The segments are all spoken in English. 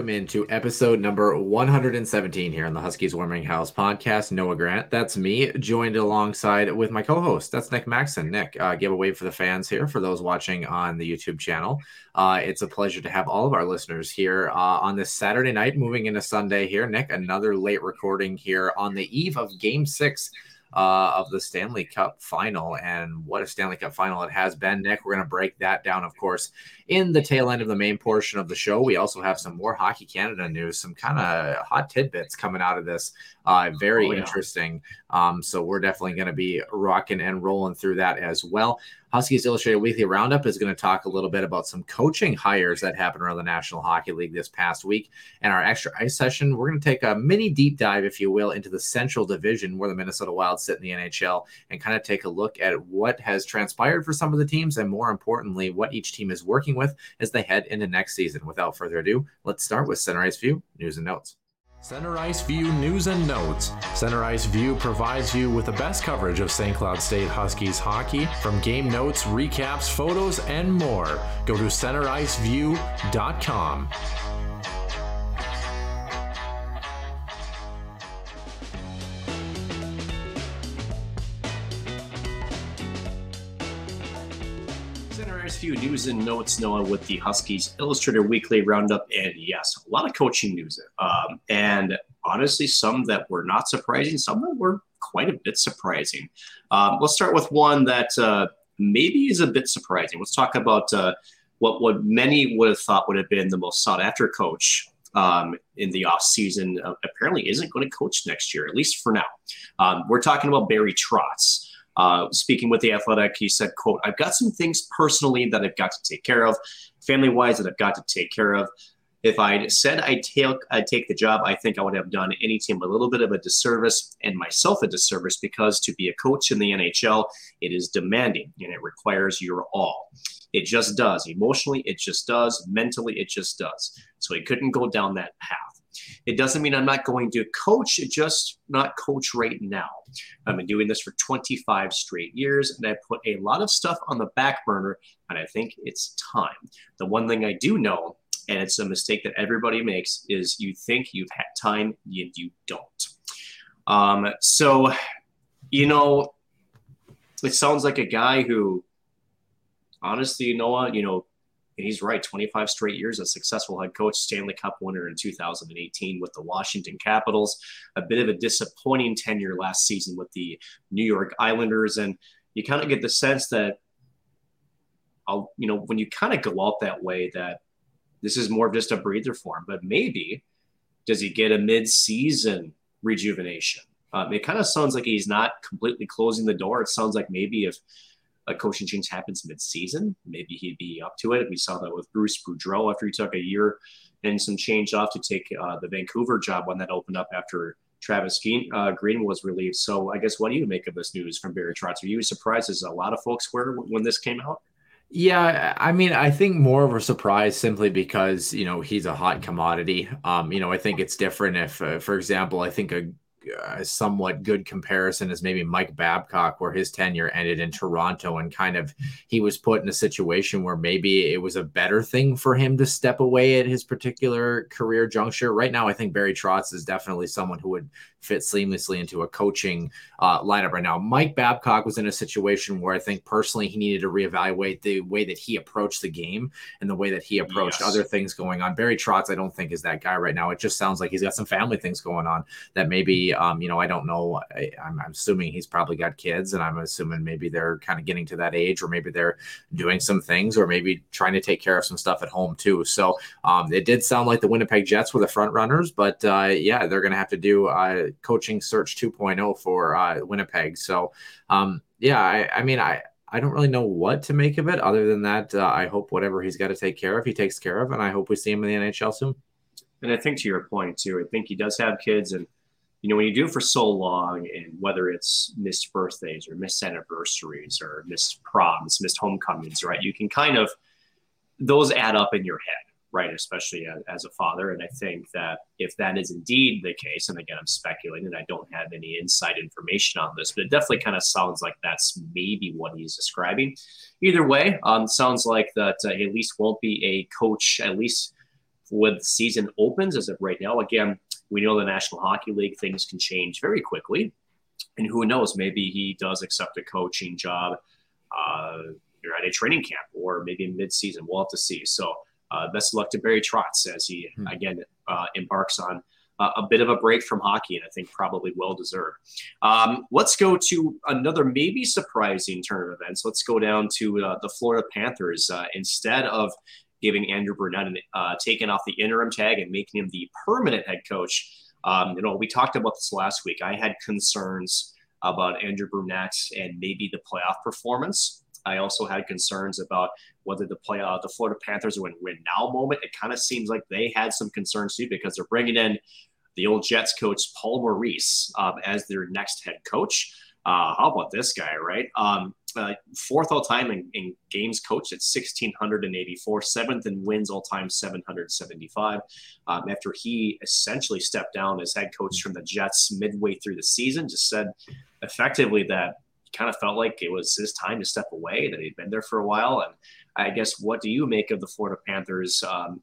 Welcome into episode number 117 here on the Huskies Warming House podcast. Noah Grant, that's me, joined alongside with my co host. That's Nick Maxon. Nick, uh, give a wave for the fans here, for those watching on the YouTube channel. Uh, it's a pleasure to have all of our listeners here uh, on this Saturday night, moving into Sunday here. Nick, another late recording here on the eve of game six uh, of the Stanley Cup final. And what a Stanley Cup final it has been, Nick. We're going to break that down, of course, in the tail end of the main portion of the show. We also have some more Hockey Canada news, some kind of hot tidbits coming out of this. Uh, very Oh, yeah. interesting. Um, so we're definitely going to be rocking and rolling through that as well. Huskies Illustrated Weekly Roundup is going to talk a little bit about some coaching hires that happened around the National Hockey League this past week. And our extra ice session, we're going to take a mini deep dive, if you will, into the Central Division where the Minnesota Wild sit in the NHL and kind of take a look at what has transpired for some of the teams and more importantly, what each team is working with as they head into next season. Without further ado, let's start with Center Ice View news and notes. Center Ice View News and Notes. Center Ice View provides you with the best coverage of St. Cloud State Huskies hockey from game notes, recaps, photos, and more. Go to centericeview.com. Ice View news and notes, Noah, with the Huskies Illustrated Weekly Roundup. And yes, a lot of coaching news. Um, and honestly, some that were not surprising, some that were quite a bit surprising. Um, let's start with one that uh, maybe is a bit surprising. Let's talk about uh, what, what many would have thought would have been the most sought after coach um, in the offseason. Uh, apparently, isn't going to coach next year, at least for now. Um, we're talking about Barry Trotz. Uh, speaking with the athletic he said quote i've got some things personally that i've got to take care of family wise that i've got to take care of. If i'd said i'd take, I'd take the job i think i would have done any team a little bit of a disservice and myself a disservice because to be a coach in the nhl it is demanding and it requires your all. It just does. Emotionally it just does. Mentally it just does. So he couldn't go down that path it doesn't mean I'm not going to coach, just not coach right now. I've been doing this for 25 straight years, and I put a lot of stuff on the back burner, and I think it's time. The one thing I do know, and it's a mistake that everybody makes, is you think you've had time, and you don't. Um, so, you know, it sounds like a guy who, honestly, you know what, you know, and he's right 25 straight years as successful head coach stanley cup winner in 2018 with the washington capitals. A bit of a disappointing tenure last season with the new york islanders. And you kind of get the sense that I'll, you know when you kind of go out that way that this is more of just a breather for him. But maybe does he get a mid-season rejuvenation? Um, it kind of sounds like he's not completely closing the door. It sounds like maybe if a coaching change happens mid-season, maybe he'd be up to it. We saw that with Bruce Boudreau after he took a year and some change off to take uh, the Vancouver job when that opened up after Travis Green, uh, Green was relieved. So I guess what do you make of this news from Barry Trotz? Are you surprised as a lot of folks were when this came out? Yeah, I mean, I think more of a surprise simply because you know he's a hot commodity. Um, you know, I think it's different if, uh, for example, I think a, a somewhat good comparison is maybe Mike Babcock, where his tenure ended in Toronto, and kind of he was put in a situation where maybe it was a better thing for him to step away at his particular career juncture. Right now, I think Barry Trotz is definitely someone who would fit seamlessly into a coaching uh, lineup right now. Mike Babcock was in a situation where I think personally he needed to reevaluate the way that he approached the game and the way that he approached yes. other things going on. Barry Trotz, I don't think is that guy right now. It just sounds like he's got some family things going on that maybe, um, you know, I don't know. I, I'm, I'm assuming he's probably got kids, and I'm assuming maybe they're kind of getting to that age, or maybe they're doing some things, or maybe trying to take care of some stuff at home too. So um, it did sound like the Winnipeg Jets were the front runners, but uh, yeah, they're going to have to do uh, coaching search 2.0 for uh, Winnipeg. So um, yeah, I, I mean, I I don't really know what to make of it. Other than that, uh, I hope whatever he's got to take care of, he takes care of, and I hope we see him in the NHL soon. And I think to your point too, I think he does have kids, and you know when you do it for so long, and whether it's missed birthdays or missed anniversaries or missed proms, missed homecomings, right? You can kind of those add up in your head right? Especially as, as, a father. And I think that if that is indeed the case, and again, I'm speculating, I don't have any inside information on this, but it definitely kind of sounds like that's maybe what he's describing. Either way, um, sounds like that uh, at least won't be a coach, at least when season opens as of right now. Again, we know the National Hockey League things can change very quickly. And who knows, maybe he does accept a coaching job. Uh, at a training camp or maybe in mid-season. We'll have to see. So uh, best of luck to Barry Trotz as he hmm. again uh, embarks on uh, a bit of a break from hockey, and I think probably well deserved. Um, let's go to another maybe surprising turn of events. Let's go down to uh, the Florida Panthers. Uh, instead of giving Andrew Brunette uh, taking off the interim tag and making him the permanent head coach. Um, you know, we talked about this last week. I had concerns about Andrew Brunette and maybe the playoff performance. I also had concerns about whether the play uh, the Florida Panthers are in win now moment. It kind of seems like they had some concerns too because they're bringing in the old Jets coach Paul Maurice um, as their next head coach. Uh, how about this guy, right? Um, uh, fourth all time in, in, games coached at 1684, seventh in wins all time 775. Um, after he essentially stepped down as head coach from the Jets midway through the season, just said effectively that kind of felt like it was his time to step away, that he'd been there for a while. And I guess, what do you make of the Florida Panthers um,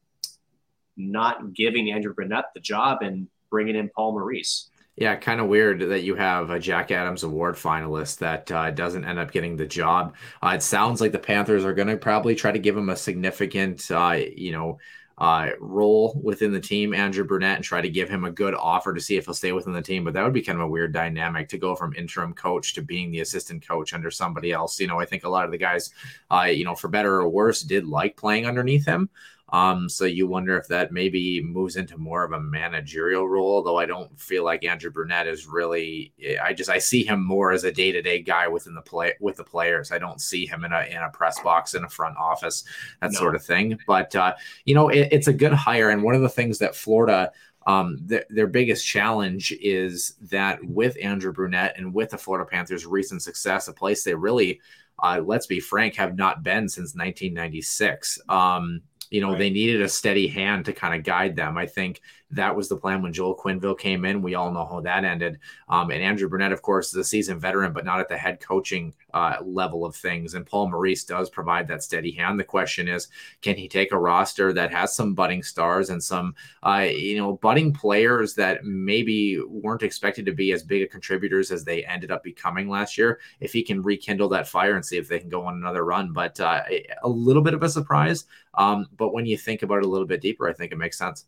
not giving Andrew Brunette the job and bringing in Paul Maurice? Yeah, kind of weird that you have a Jack Adams Award finalist that uh, doesn't end up getting the job. Uh, it sounds like the Panthers are going to probably try to give him a significant, uh, you know, uh, role within the team, Andrew Brunette, and try to give him a good offer to see if he'll stay within the team. But that would be kind of a weird dynamic to go from interim coach to being the assistant coach under somebody else. You know, I think a lot of the guys, uh, you know, for better or worse, did like playing underneath him. Um, so you wonder if that maybe moves into more of a managerial role, though I don't feel like Andrew Brunette is really I just I see him more as a day-to-day guy within the play with the players. I don't see him in a in a press box in a front office, that no. sort of thing. But uh, you know, it, it's a good hire. And one of the things that Florida um, th- their biggest challenge is that with Andrew Brunette and with the Florida Panthers' recent success, a place they really, uh, let's be frank, have not been since 1996. Um, you know, right. they needed a steady hand to kind of guide them. I think that was the plan when Joel Quenneville came in. We all know how that ended. Um, and Andrew Brunette, of course, is a seasoned veteran, but not at the head coaching uh, level of things. And Paul Maurice does provide that steady hand. The question is, can he take a roster that has some budding stars and some, uh, you know, budding players that maybe weren't expected to be as big a contributors as they ended up becoming last year? If he can rekindle that fire and see if they can go on another run. But uh, a little bit of a surprise. Um, but when you think about it a little bit deeper, I think it makes sense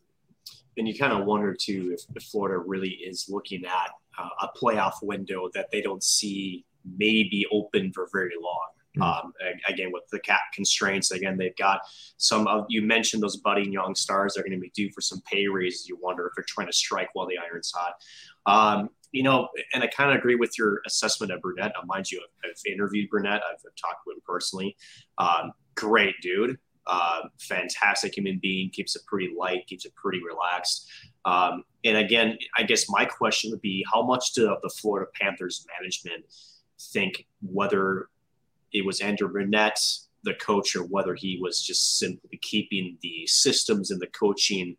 and you kind of wonder too if, if Florida really is looking at uh, a playoff window that they don't see maybe open for very long. Mm-hmm. Um, again, with the cap constraints, again they've got some. of you mentioned those budding young stars. They're going to be due for some pay raises. You wonder if they're trying to strike while the iron's hot. Um, you know, and I kind of agree with your assessment of Brunette. Uh, mind you, I've, I've interviewed Brunette. I've, I've, talked with him personally. Um, great dude. Uh, fantastic human being, keeps it pretty light, keeps it pretty relaxed. Um, and again, I guess my question would be how much do the Florida Panthers management think whether it was Andrew Brunette, the coach, or whether he was just simply keeping the systems and the coaching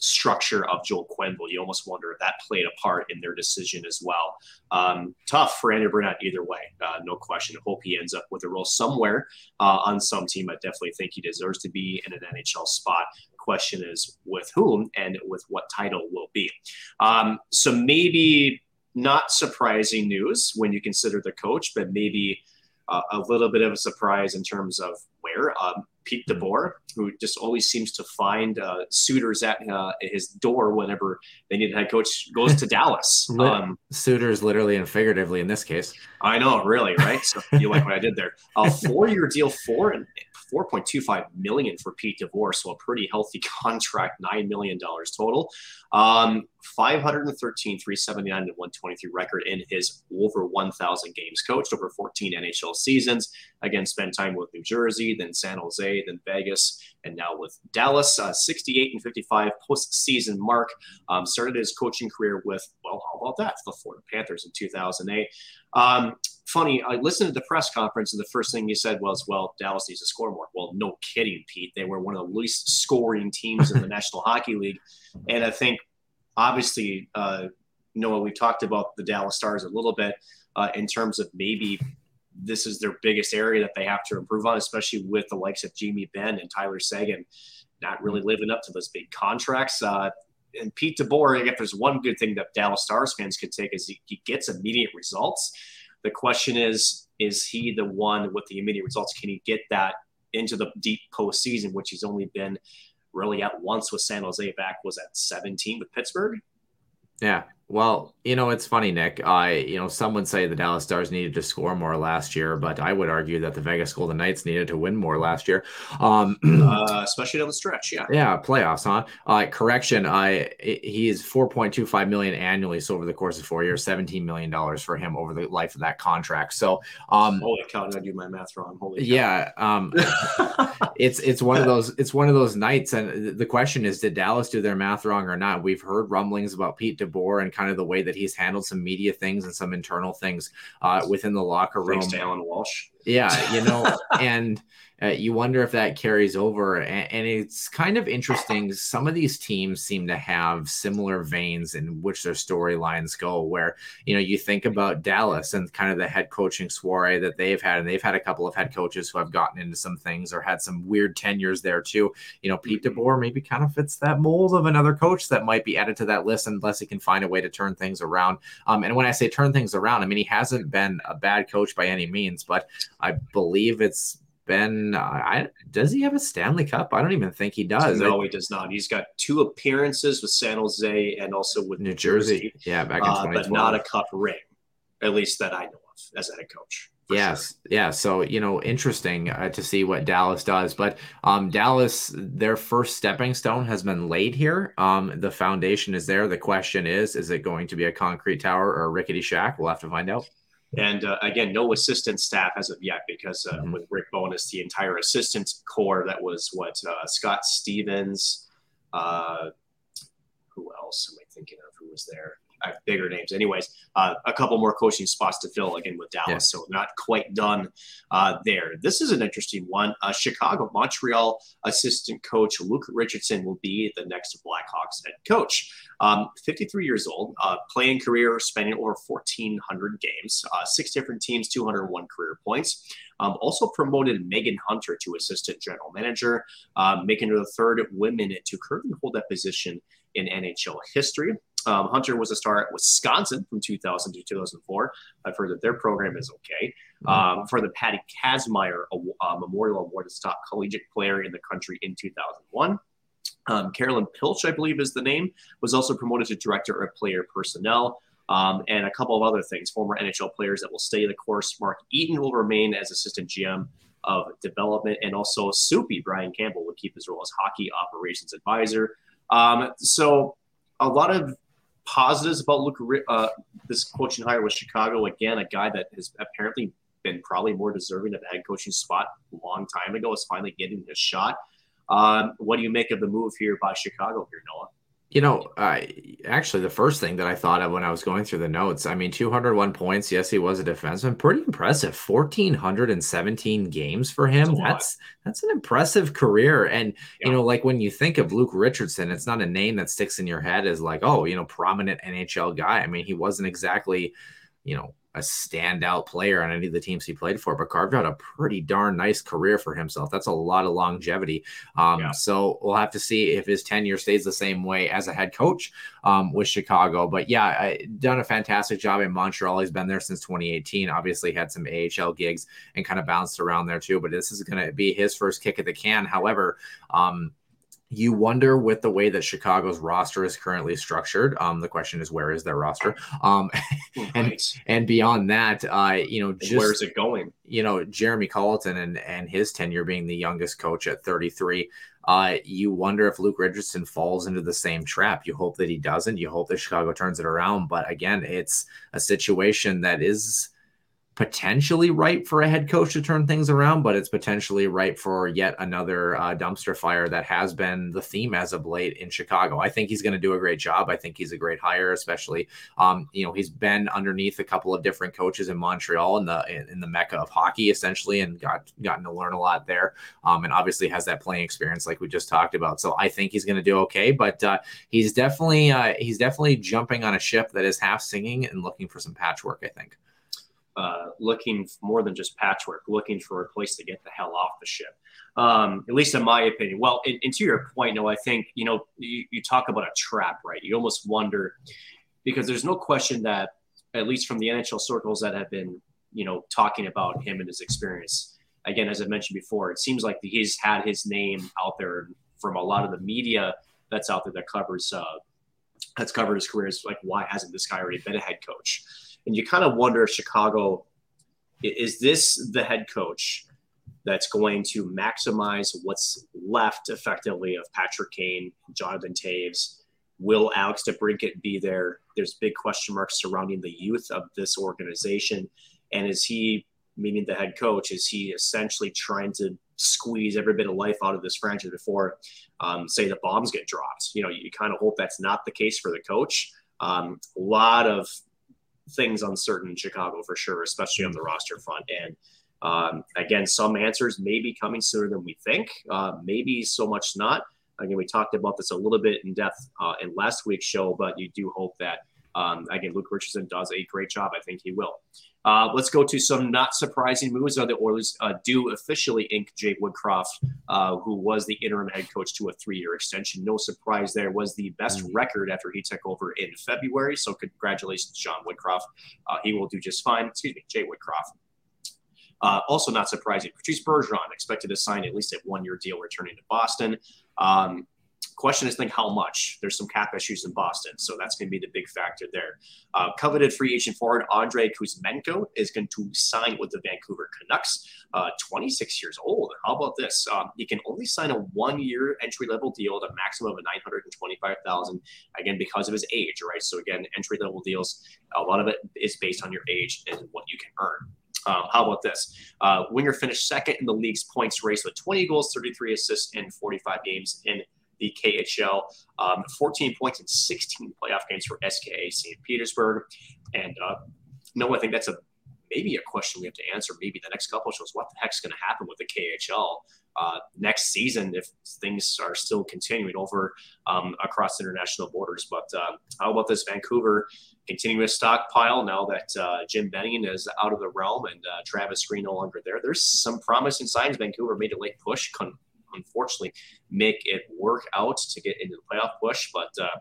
structure of Joel Quenneville. You almost wonder if that played a part in their decision as well. Um, tough for Andrew Brunette either way, uh, no question. I hope he ends up with a role somewhere uh, on some team. I definitely think he deserves to be in an NHL spot. The question is with whom and with what title will be. Um, so maybe not surprising news when you consider the coach, but maybe uh, a little bit of a surprise in terms of where. Um, Pete DeBoer, who just always seems to find uh, suitors at uh, his door whenever they need a head coach, goes to Dallas. Um, suitors, literally and figuratively, in this case. I know, really, right? So you like what I did there? A four-year deal, four and 4.25 million for Pete DeBoer, so a pretty healthy contract, nine million dollars total. Um, 513, 379, and 123 record in his over 1,000 games coached over 14 NHL seasons. Again, spent time with New Jersey, then San Jose, then Vegas, and now with Dallas. Uh, 68 and 55 postseason mark. Um, started his coaching career with, well, how about that? The Florida Panthers in 2008. Um, funny, I listened to the press conference, and the first thing he said was, well, Dallas needs to score more. Well, no kidding, Pete. They were one of the least scoring teams in the National Hockey League. And I think, obviously, uh, Noah, we talked about the Dallas Stars a little bit uh, in terms of maybe this is their biggest area that they have to improve on, especially with the likes of Jamie Benn and Tyler Seguin not really living up to those big contracts. Uh, and Pete DeBoer, if there's one good thing that Dallas Stars fans could take is he, he gets immediate results. The question is, is he the one with the immediate results? Can he get that into the deep postseason, which he's only been really at once with San Jose back was at 17 with Pittsburgh? Yeah, well, you know, it's funny, Nick. I, you know, some would say the Dallas Stars needed to score more last year, but I would argue that the Vegas Golden Knights needed to win more last year. Um, uh, especially down the stretch, yeah. Yeah, playoffs, huh? Uh, correction, I he is 4.25 million annually, so over the course of four years, 17 million dollars for him over the life of that contract. So, um, holy cow, did I do my math wrong? Holy, cow. yeah, um, it's it's one of those it's one of those nights, and the question is, did Dallas do their math wrong or not? We've heard rumblings about Pete DeBoer and kind of the way that he's handled some media things and some internal things uh, within the locker room. Thanks to Allan Walsh. Yeah, you know, and uh, you wonder if that carries over. And, and, it's kind of interesting. Some of these teams seem to have similar veins in which their storylines go, where, you know, you think about Dallas and kind of the head coaching soiree that they've had, and they've had a couple of head coaches who have gotten into some things or had some weird tenures there too. You know, Pete mm-hmm. DeBoer maybe kind of fits that mold of another coach that might be added to that list unless he can find a way to turn things around. Um, and when I say turn things around, I mean, he hasn't been a bad coach by any means, but I believe it's been. Uh, I does he have a Stanley Cup? I don't even think he does. No, I, he does not. He's got two appearances with San Jose and also with New Jersey. Jersey. Yeah, back in uh, but not a Cup ring, at least that I know of as a head coach. Yes, sure. yeah. So you know, interesting uh, to see what Dallas does. But um, Dallas, their first stepping stone has been laid here. Um, the foundation is there. The question is, is it going to be a concrete tower or a rickety shack? We'll have to find out. And uh, again, no assistant staff as of yet because uh, mm-hmm. with Rick Bowness, the entire assistant corps that was what uh, Scott Stevens, uh, who else am I thinking of? Who was there? I have bigger names. Anyways, uh, a couple more coaching spots to fill again with Dallas. Yeah. So not quite done uh, there. This is an interesting one. Uh, Chicago, Montreal assistant coach Luke Richardson will be the next Blackhawks head coach. Um, 53 years old, uh, playing career spanning over 1,400 games, uh, six different teams, 201 career points. Um, also promoted Meghan Hunter to assistant general manager, uh, making her the third woman to currently hold that position in NHL history. Um, Hunter was a star at Wisconsin from 2000 to 2004. I've heard that their program is okay. Mm-hmm. Um, for the Patty Kazmaier uh, Memorial Award as top collegiate player in the country in 2001. Um, Carolyn Pilch, I believe is the name, was also promoted to director of player personnel. Um, and a couple of other things. Former NHL players that will stay the course. Mark Eaton will remain as assistant GM of development, and also Soupy Brian Campbell will keep his role as hockey operations advisor. Um, so a lot of positives about Luke, uh, this coaching hire with Chicago. Again, a guy that has apparently been probably more deserving of a head coaching spot a long time ago is finally getting a shot. Um, what do you make of the move here by Chicago here, Noah? You know, uh, actually, the first thing that I thought of when I was going through the notes, I mean, 201 points. Yes, he was a defenseman. Pretty impressive. 1,417 games for him. That's that's, that's an impressive career. And yeah. you know, like when you think of Luke Richardson, it's not a name that sticks in your head as like, oh, you know, prominent NHL guy. I mean, he wasn't exactly you know, a standout player on any of the teams he played for, but carved out a pretty darn nice career for himself. That's a lot of longevity. Um, yeah. So we'll have to see if his tenure stays the same way as a head coach um, with Chicago. But yeah, I, done a fantastic job in Montreal. He's been there since 2018. Obviously, had some AHL gigs and kind of bounced around there too. But this is going to be his first kick at the can. However, um, you wonder with the way that Chicago's roster is currently structured. Um, the question is where is their roster? Um, and and beyond that, uh, you know, just where is it going? You know, Jeremy Colliton and and his tenure being the youngest coach at 33. Uh, you wonder if Luke Richardson falls into the same trap. You hope that he doesn't. You hope that Chicago turns it around. But again, it's a situation that is potentially ripe for a head coach to turn things around, but it's potentially ripe for yet another uh, dumpster fire that has been the theme as of late in Chicago. I think he's going to do a great job. I think he's a great hire, especially um, you know he's been underneath a couple of different coaches in Montreal in the in, the mecca of hockey essentially, and got gotten to learn a lot there. Um, and obviously has that playing experience like we just talked about. So I think he's going to do okay, but uh, he's definitely uh, he's definitely jumping on a ship that is half singing and looking for some patchwork. I think uh, looking more than just patchwork, looking for a place to get the hell off the ship. Um, at least in my opinion. Well, and, and to your point, no, I think you know you, you talk about a trap, right? You almost wonder because there's no question that at least from the NHL circles that have been you know talking about him and his experience. Again, as I mentioned before, it seems like he's had his name out there from a lot of the media that's out there that covers uh, that's covered his career. Is like, why hasn't this guy already been a head coach? And you kind of wonder if Chicago is this the head coach that's going to maximize what's left effectively of Patrick Kane, Jonathan Toews? Will Alex DeBrincat be there? There's big question marks surrounding the youth of this organization. And is he, meaning the head coach, is he essentially trying to squeeze every bit of life out of this franchise before, um, say, the bombs get dropped? You know, you kind of hope that's not the case for the coach. Um, a lot of things uncertain in Chicago for sure, especially on the roster front. And um, again, some answers may be coming sooner than we think. Uh, maybe so much not. Again, we talked about this a little bit in depth uh, in last week's show, but you do hope that um, again, Luke Richardson does a great job. I think he will. Uh, let's go to some not surprising moves. Uh, the Oilers uh, do officially ink Jay Woodcroft, uh, who was the interim head coach to a three-year extension. No surprise there. Was the best mm-hmm. record after he took over in February. So congratulations, John Woodcroft. Uh, he will do just fine. Excuse me, Jay Woodcroft. Uh, also, not surprising, Patrice Bergeron expected to sign at least a one-year deal returning to Boston. Um, Question is, think how much. There's some cap issues in Boston, so that's going to be the big factor there. Uh, coveted free agent forward Andrei Kuzmenko is going to sign with the Vancouver Canucks. Uh, 26 years old. How about this? Um, he can only sign a one-year entry-level deal at a maximum of 925,000. Again, because of his age, right? So again, entry-level deals, a lot of it is based on your age and what you can earn. Um, how about this? Uh, Winger finished second in the league's points race with 20 goals, 33 assists in 45 games in the KHL. Um, 14 points in 16 playoff games for SKA St. Petersburg. And uh, no, I think that's a maybe a question we have to answer. Maybe the next couple shows. What the heck's going to happen with the KHL uh, next season if things are still continuing over um, across international borders? But uh, how about this Vancouver continuing to stockpile now that uh, Jim Benning is out of the realm and uh, Travis Green no longer there? There's some promising signs. Vancouver made a late push. Con- unfortunately make it work out to get into the playoff push. But uh,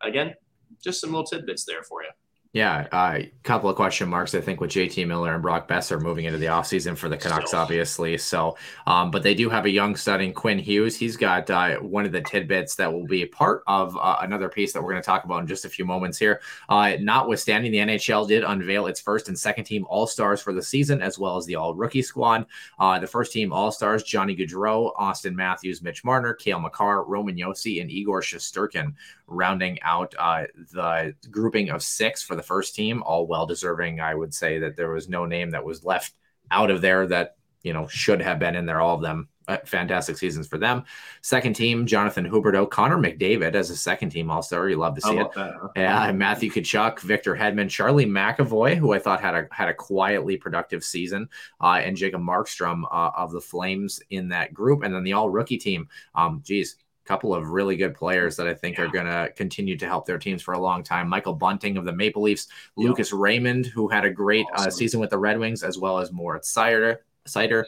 again, just some little tidbits there for you. Yeah, a uh, couple of question marks. I think with JT Miller and Brock Boeser moving into the offseason for the Canucks, obviously. So, um, but they do have a young stud in Quinn Hughes. He's got uh, one of the tidbits that will be part of uh, another piece that we're going to talk about in just a few moments here. Uh, notwithstanding, the NHL did unveil its first and second team All Stars for the season, as well as the All Rookie squad. Uh, the first team All Stars: Johnny Gaudreau, Auston Matthews, Mitch Marner, Cale Makar, Roman Josi, and Igor Shesterkin, rounding out uh, the grouping of six for the first team, all well deserving. I would say that there was no name that was left out of there that you know should have been in there. All of them uh, fantastic seasons for them. Second team, Jonathan Huberdeau, Connor McDavid as a second team All Star. You love to see it. That? Yeah, Matthew Tkachuk, Victor Hedman, Charlie McAvoy, who I thought had a had a quietly productive season, uh, and Jacob Markstrom uh, of the Flames in that group, and then the All Rookie team. Um, geez, couple of really good players that I think yeah. are going to continue to help their teams for a long time. Michael Bunting of the Maple Leafs, yep. Lucas Raymond, who had a great uh, awesome. uh, season with the Red Wings, as well as Moritz Seider, Sider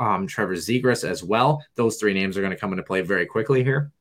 um, Trevor Zegras as well. Those three names are going to come into play very quickly here.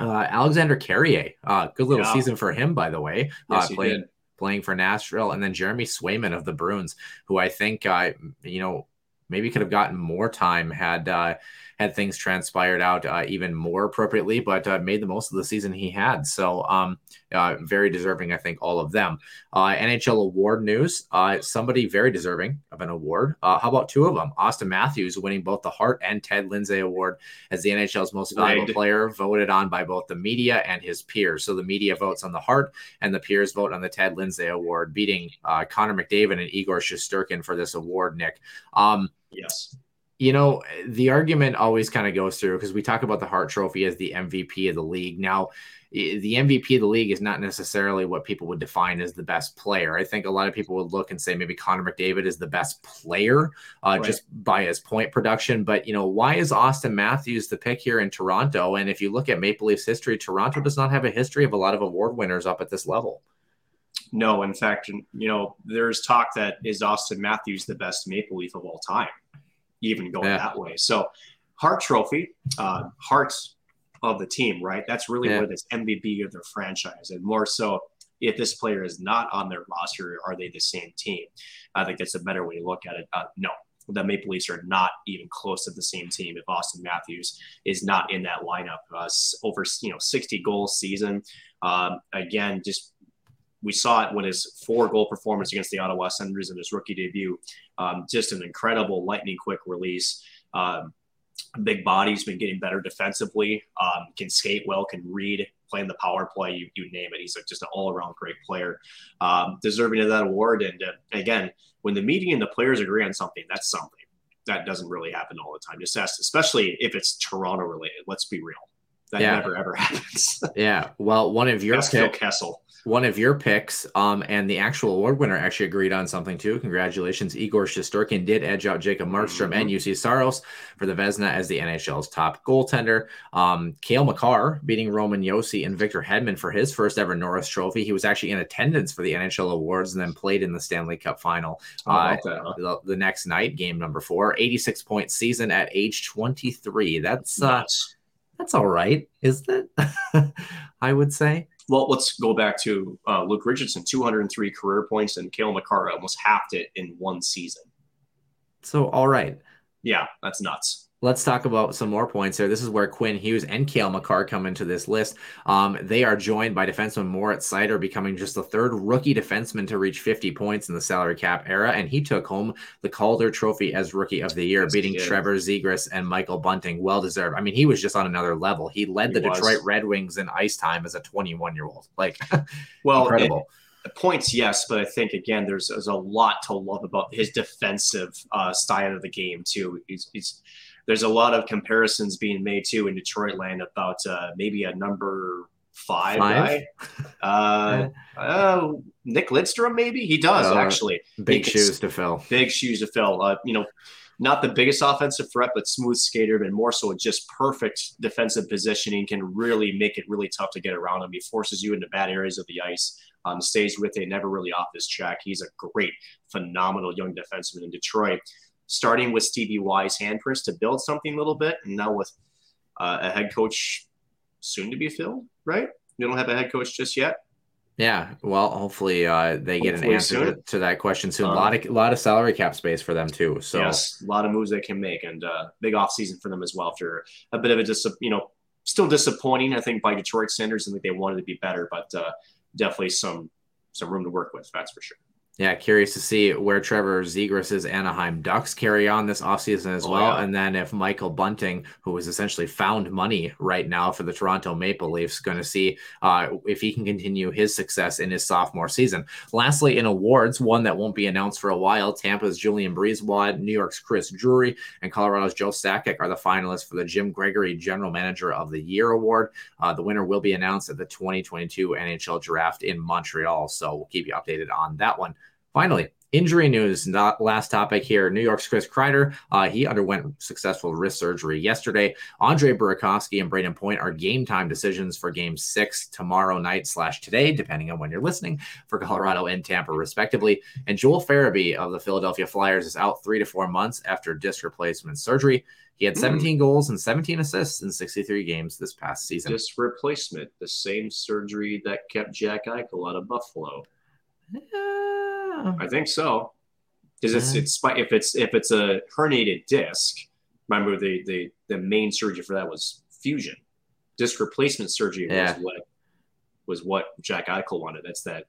Uh, Alexandre Carrier, uh, good little yeah. season for him, by the way. Yes, uh, playing, playing for Nashville, and then Jeremy Swayman of the Bruins, who I think, uh, you know, maybe could have gotten more time had uh, had things transpired out uh, even more appropriately, but uh, made the most of the season he had. So, um, uh, very deserving, I think, all of them. Uh, NHL award news uh, somebody very deserving of an award. Uh, how about two of them? Auston Matthews winning both the Hart and Ted Lindsay Award as the NHL's most valuable right. player, voted on by both the media and his peers. So, the media votes on the Hart and the peers vote on the Ted Lindsay Award, beating Connor McDavid and Igor Shesterkin for this award, Nick. Um, yes you know, the argument always kind of goes through because we talk about the Hart Trophy as the MVP of the league. Now, the MVP of the league is not necessarily what people would define as the best player. I think a lot of people would look and say maybe Connor McDavid is the best player uh, right. just by his point production. But, you know, why is Auston Matthews the pick here in Toronto? And if you look at Maple Leafs history, Toronto does not have a history of a lot of award winners up at this level. No, in fact, you know, there's talk that is Auston Matthews the best Maple Leaf of all time even going yeah. that way. So Hart Trophy, uh, Hart's of the team, right? That's really yeah. where this MVP of their franchise, and more so if this player is not on their roster, are they the same team? I think that's a better way to look at it. Uh, no, the Maple Leafs are not even close to the same team if Auston Matthews is not in that lineup. Uh, over you know 60 goals season. Um, again, just we saw it when his four goal performance against the Ottawa Senators in his rookie debut. Um, just an incredible lightning quick release. Um, big body. He's been getting better defensively. Um, can skate well. Can read. Playing the power play. You, you name it. He's just an all around great player. Um, deserving of that award. And uh, again, when the media and the players agree on something, that's something that doesn't really happen all the time. Just ask, especially if it's Toronto related. Let's be real. That yeah. never ever happens. yeah. Well, one of your Phil Kessel one of your picks, um, and the actual award winner actually agreed on something too. Congratulations, Igor Shesterkin did edge out Jacob Markstrom mm-hmm. and Juuse Saros for the Vezina as the NHL's top goaltender. Um, Cale Makar beating Roman Josi and Victor Hedman for his first ever Norris Trophy. He was actually in attendance for the NHL awards and then played in the Stanley Cup final uh, that, huh? the, the, next night, game number four. 86 point season at age 23. That's uh, nice. that's all right, isn't it? I would say well, let's go back to uh, Luke Richardson, 203 career points, and Cale Makar almost halved it in one season. So, all right. Yeah, that's nuts. Let's talk about some more points here. This is where Quinn Hughes and Cale Makar come into this list. Um, they are joined by defenseman Moritz Seider, becoming just the third rookie defenseman to reach 50 points in the salary cap era. And he took home the Calder Trophy as Rookie of the Year, yes, beating Trevor Zegras and Michael Bunting. Well deserved. I mean, he was just on another level. He led he the was. Detroit Red Wings in ice time as a 21 year old. Like, well, incredible. It, points, yes, but I think again, there's, there's a lot to love about his defensive uh, style of the game too. He's, he's there's a lot of comparisons being made too in Detroit land about uh, maybe a number five, five? guy. Uh, uh, Nick Lidstrom, maybe he does uh, actually. Big shoes to fill. Big shoes to fill. Uh, you know, not the biggest offensive threat, but smooth skater, and more so just perfect defensive positioning. Can really make it really tough to get around him. He forces you into bad areas of the ice. Um, stays with it, never really off his track. He's a great, phenomenal young defenseman in Detroit starting with Stevie Y's handprints to build something a little bit, and now with uh, a head coach soon to be filled, right? You don't have a head coach just yet. Yeah, well, hopefully uh, they hopefully get an answer to, to, that question soon. Um, a lot of a lot of salary cap space for them too. So yes, a lot of moves they can make, and uh, big off season for them as well. After a bit of a dis- you know, still disappointing, I think by Detroit Standards. I think they wanted to be better, but uh, definitely some some room to work with. That's for sure. Yeah, curious to see where Trevor Zegras' Anaheim Ducks carry on this offseason as oh, well. Yeah. And then if Michael Bunting, who is essentially found money right now for the Toronto Maple Leafs, going to see uh, if he can continue his success in his sophomore season. Lastly, in awards, one that won't be announced for a while, Tampa's Julien BriseBois, New York's Chris Drury, and Colorado's Joe Sakic are the finalists for the Jim Gregory General Manager of the Year award. Uh, the winner will be announced at the 2022 NHL Draft in Montreal. So we'll keep you updated on that one. Finally, Injury news, not last topic here. New York's Chris Kreider, uh, he underwent successful wrist surgery yesterday. Andre Burakovsky and Brayden Point are game time decisions for game six tomorrow night slash today, depending on when you're listening, for Colorado and Tampa, respectively. And Joel Farabee of the Philadelphia Flyers is out three to four months after disc replacement surgery. He had 17 mm. goals and 17 assists in 63 games this past season. Disc replacement, the same surgery that kept Jack Eichel out of Buffalo. I think so. Because it's it's if it's if it's a herniated disc, remember the the the main surgery for that was fusion. Disc replacement surgery yeah. was what was what Jack Eichel wanted. That's that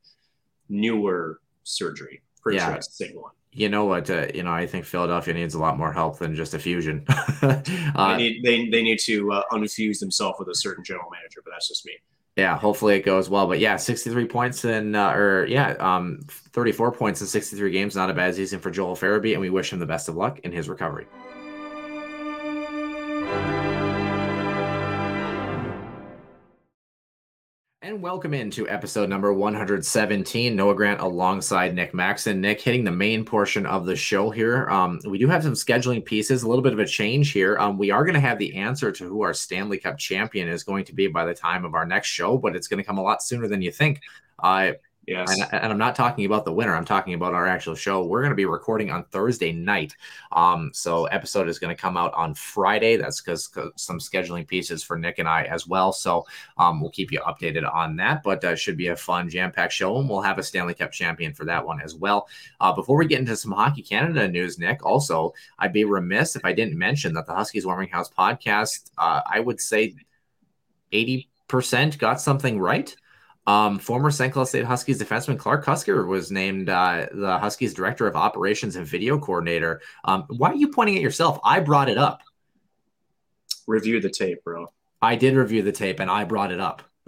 newer surgery. Pretty yeah. sure that's the same one. You know what? Uh, you know, I think Philadelphia needs a lot more help than just a fusion. uh, they need they, they need to uh, unfuse themselves with a certain general manager, but that's just me yeah, hopefully it goes well. But yeah, 63 points in, uh, or yeah, um, 34 points in 63 games. Not a bad season for Joel Farabee, and we wish him the best of luck in his recovery. And welcome into episode number 117. Noah Grant alongside Nick Maxon. Nick hitting the main portion of the show here. Um, we do have some scheduling pieces, a little bit of a change here. Um, we are going to have the answer to who our Stanley Cup champion is going to be by the time of our next show, but it's going to come a lot sooner than you think. Uh, Yes. And, and, I'm not talking about the winner. I'm talking about our actual show. We're going to be recording on Thursday night. Um, so episode is going to come out on Friday. That's because some scheduling pieces for Nick and I as well. So um, we'll keep you updated on that. But uh, should be a fun jam packed show, and we'll have a Stanley Cup champion for that one as well. Uh, before we get into some Hockey Canada news, Nick, also I'd be remiss if I didn't mention that the Huskies Warming House podcast. Uh, I would say eighty percent got something right. Um, former St. Cloud State Huskies defenseman Clark Kuster was named uh, the Huskies director of operations and video coordinator. Um, why are you pointing at yourself? I brought it up. Review the tape, bro. I did review the tape and I brought it up.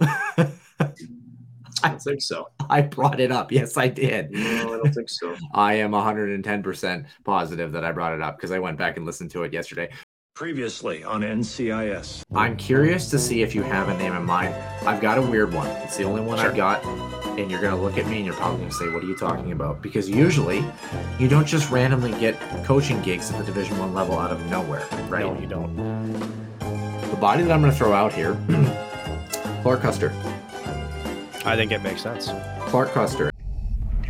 I don't think so. I brought it up. Yes, I did. No, I don't think so. I am 110% positive that I brought it up because I went back and listened to it yesterday. Previously on NCIS. I'm curious to see if you have a name in mind. I've got a weird one. It's the only one sure. I've got. And you're going to look at me and you're probably going to say, What are you talking about? Because usually you don't just randomly get coaching gigs at the Division One level out of nowhere, right? No, you don't. The body that I'm going to throw out here Clark Kuster. I think it makes sense. Clark Kuster.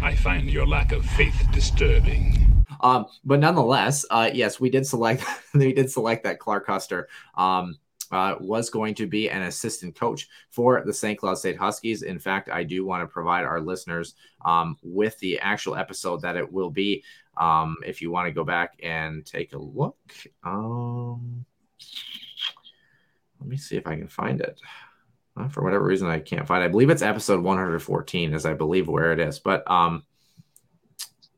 I find your lack of faith disturbing. Um, but nonetheless, uh, yes, we did select we did select that Clark Kuster. Um, uh, was going to be an assistant coach for the St. Cloud State Huskies. In fact, I do want to provide our listeners um, with the actual episode that it will be. Um, if you want to go back and take a look, um, let me see if I can find it. Uh, for whatever reason, I can't find. I believe it's episode 114, is I believe where it is. But um,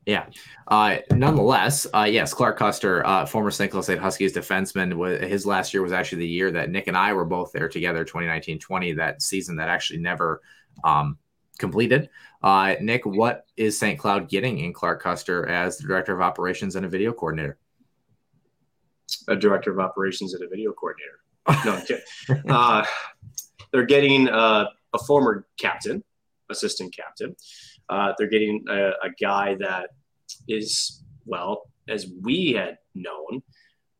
yeah. Uh, nonetheless, uh, yes, Clark Kuster, uh, former St. Cloud State Huskies defenseman, was, his last year was actually the year that Nick and I were both there together, 2019-20, that season that actually never um, completed. Uh, Nick, what is St. Cloud getting in Clark Kuster as the director of operations and a video coordinator? A director of operations and a video coordinator. No, I'm kidding. uh, they're getting uh, a former captain, assistant captain. Uh, they're getting a, a guy that is, well, as we had known,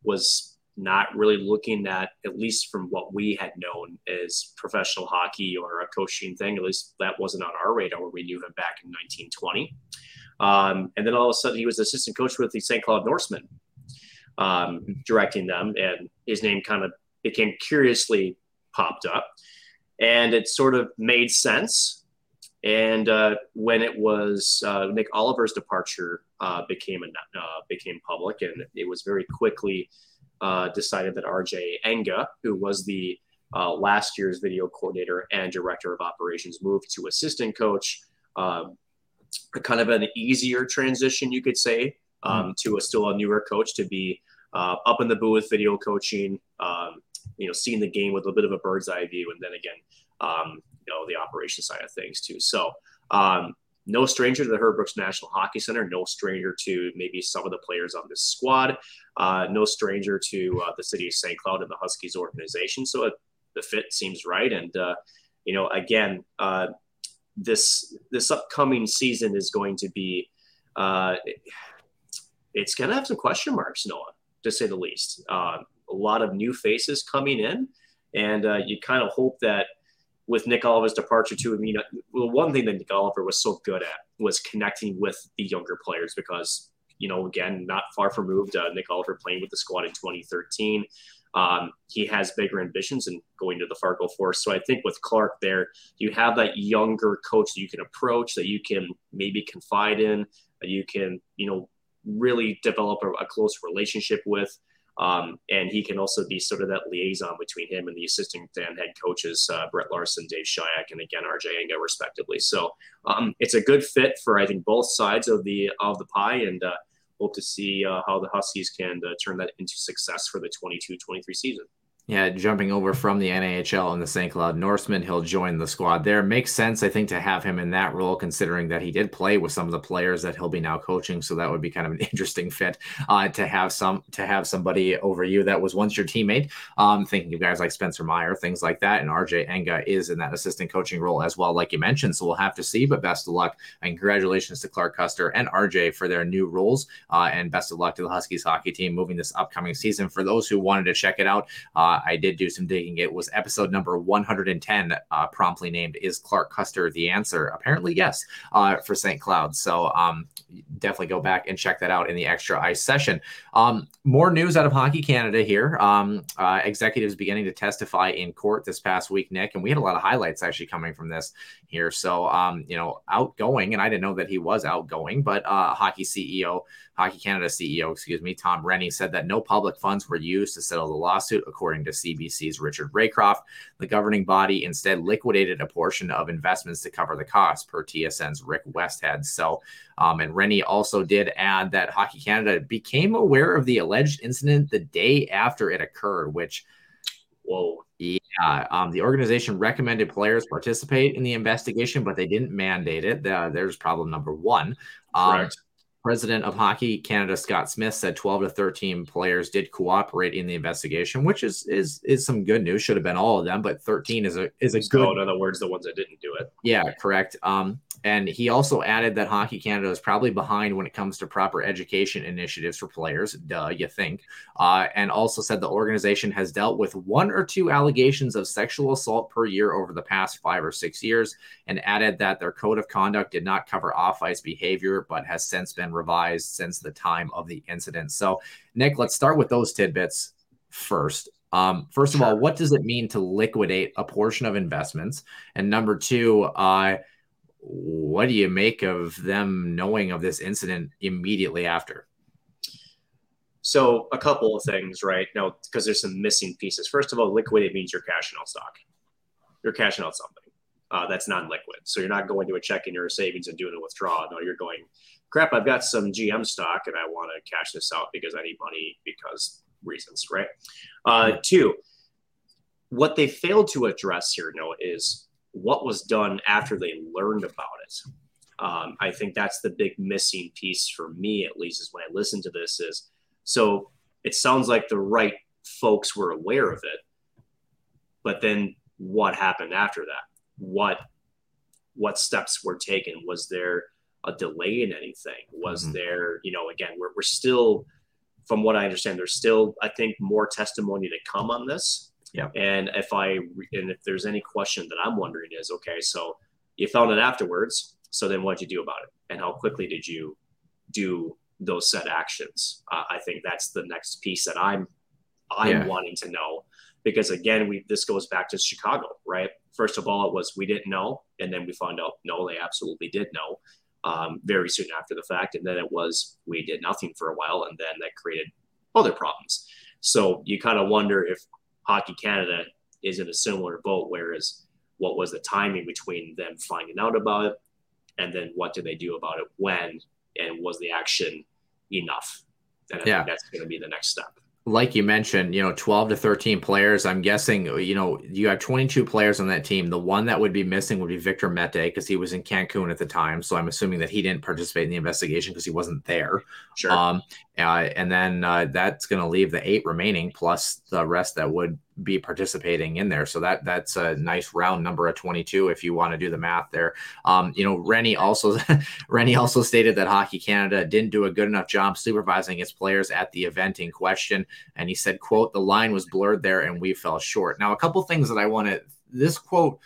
was not really looking at, at least from what we had known as professional hockey or a coaching thing. At least that wasn't on our radar when we knew him back in 1920. Um, and then all of a sudden, he was assistant coach with the St. Cloud Norsemen, um, directing them, and his name kind of became curiously popped up, and it sort of made sense and uh, when it was uh, Nick Oliver's departure uh, became a, uh, became public, and it was very quickly uh, decided that RJ Enga, who was the uh, last year's video coordinator and director of operations, moved to assistant coach. Um, kind of an easier transition, you could say, um, mm to a still a newer coach to be up in the booth, with video coaching. Um, you know, seeing the game with a bit of a bird's eye view, and then again, um, know, the operation side of things too. So, um, no stranger to the Herb Brooks National Hockey Center, no stranger to maybe some of the players on this squad, uh, no stranger to uh, the city of St. Cloud and the Huskies organization. So it, the fit seems right. And, uh, you know, again, uh, this this upcoming season is going to be uh, it's going to have some question marks, Noah, to say the least. Uh, a lot of new faces coming in, and uh, you kind of hope that with Nick Oliver's departure too. I mean, well, one thing that Nick Oliver was so good at was connecting with the younger players because, you know, again, not far from moved, uh, Nick Oliver playing with the squad in 2013. Um, he has bigger ambitions and going to the Fargo Force. So I think with Clark there, you have that younger coach that you can approach, that you can maybe confide in, that you can, you know, really develop a, a close relationship with. Um, and he can also be sort of that liaison between him and the assistant and head coaches, uh, Brett Larson, Dave Shyiak, and again RJ Enga, respectively. So um, it's a good fit for I think both sides of the of the pie, and uh, hope to see uh, how the Huskies can uh, turn that into success for the 22-23 season. Yeah, jumping over from the NHL and the St. Cloud Norseman, he'll join the squad there. Makes sense, I think, to have him in that role, considering that he did play with some of the players that he'll be now coaching. So that would be kind of an interesting fit uh, to have some to have somebody over you that was once your teammate. Um, thinking of guys like Spencer Meier, things like that, and RJ Enga is in that assistant coaching role as well, like you mentioned. So we'll have to see. But best of luck and congratulations to Clark Kuster and RJ for their new roles, uh, and best of luck to the Huskies hockey team moving this upcoming season. For those who wanted to check it out. Uh, I did do some digging. It was episode number 110, uh, promptly named "Is Clark Kuster the Answer?" Apparently, yes, uh, for St. Cloud. So um, definitely go back and check that out in the extra ice session. Um, more news out of Hockey Canada here. Um, uh, executives beginning to testify in court this past week, Nick, and we had a lot of highlights actually coming from this here. So um, you know, outgoing, and I didn't know that he was outgoing, but uh, hockey CEO Hockey Canada CEO, excuse me, Tom Renney said that no public funds were used to settle the lawsuit, according to CBC's Richard Raycraft. The governing body instead liquidated a portion of investments to cover the cost, per TSN's Rick Westhead. So, um, and Renney also did add that Hockey Canada became aware of the alleged incident the day after it occurred, which, whoa. Yeah, um, the organization recommended players participate in the investigation, but they didn't mandate it. Uh, there's problem number one. Um, Correct President of Hockey Canada Scott Smith said 12 to 13 players did cooperate in the investigation, which is is is some good news. Should have been all of them, but 13 is a is a so good. In other words, the ones that didn't do it. Yeah, correct. Um, and he also added that Hockey Canada is probably behind when it comes to proper education initiatives for players. Duh, you think. Uh, and also said the organization has dealt with one or two allegations of sexual assault per year over the past five or six years, and added that their code of conduct did not cover off ice behavior, but has since been revised since the time of the incident. So, Nick, let's start with those tidbits first. Um, first of all, what does it mean to liquidate a portion of investments? And number two, uh, what do you make of them knowing of this incident immediately after? So a couple of things, right? No, because there's some missing pieces. First of all, liquidate means you're cashing out stock. You're cashing out something uh, that's non-liquid. So you're not going to a checking or a savings and doing a withdrawal. No, you're going, crap, I've got some GM stock and I want to cash this out because I need money because reasons, right? Uh, two, what they failed to address here, no, is what was done after they learned about it. Um, I think that's the big missing piece for me, at least, is when I listen to this. Is so it sounds like the right folks were aware of it, but then what happened after that? What what steps were taken? Was there a delay in anything? Was mm-hmm. there, you know, again, we're, we're still, from what I understand, there's still, I think, more testimony to come on this. Yeah. And if I and if there's any question that I'm wondering is okay, so you found it afterwards. So then what did you do about it? And how quickly did you do those set actions? Uh, I think that's the next piece that I'm I'm yeah. wanting to know because again, we this goes back to Chicago, right? First of all, it was we didn't know, and then we found out no, they absolutely did know um, very soon after the fact, and then it was we did nothing for a while, and then that created other problems. So you kind of wonder if Hockey Canada is in a similar boat, whereas what was the timing between them finding out about it and then what did they do about it when and was the action enough? And I yeah. think that's going to be the next step like you mentioned, you know, 12 to 13 players. I'm guessing, you know, you have 22 players on that team. The one that would be missing would be Victor Mete because he was in Cancun at the time. So I'm assuming that he didn't participate in the investigation because he wasn't there. Sure. Um, uh, and then uh, that's going to leave the eight remaining plus the rest that would be participating in there. So that that's a nice round number of 22 if you want to do the math there. Um, you know, Renney also Renney also stated that Hockey Canada didn't do a good enough job supervising its players at the event in question, and he said, "quote The line was blurred there, and we fell short." Now, a couple things that I want to this quote.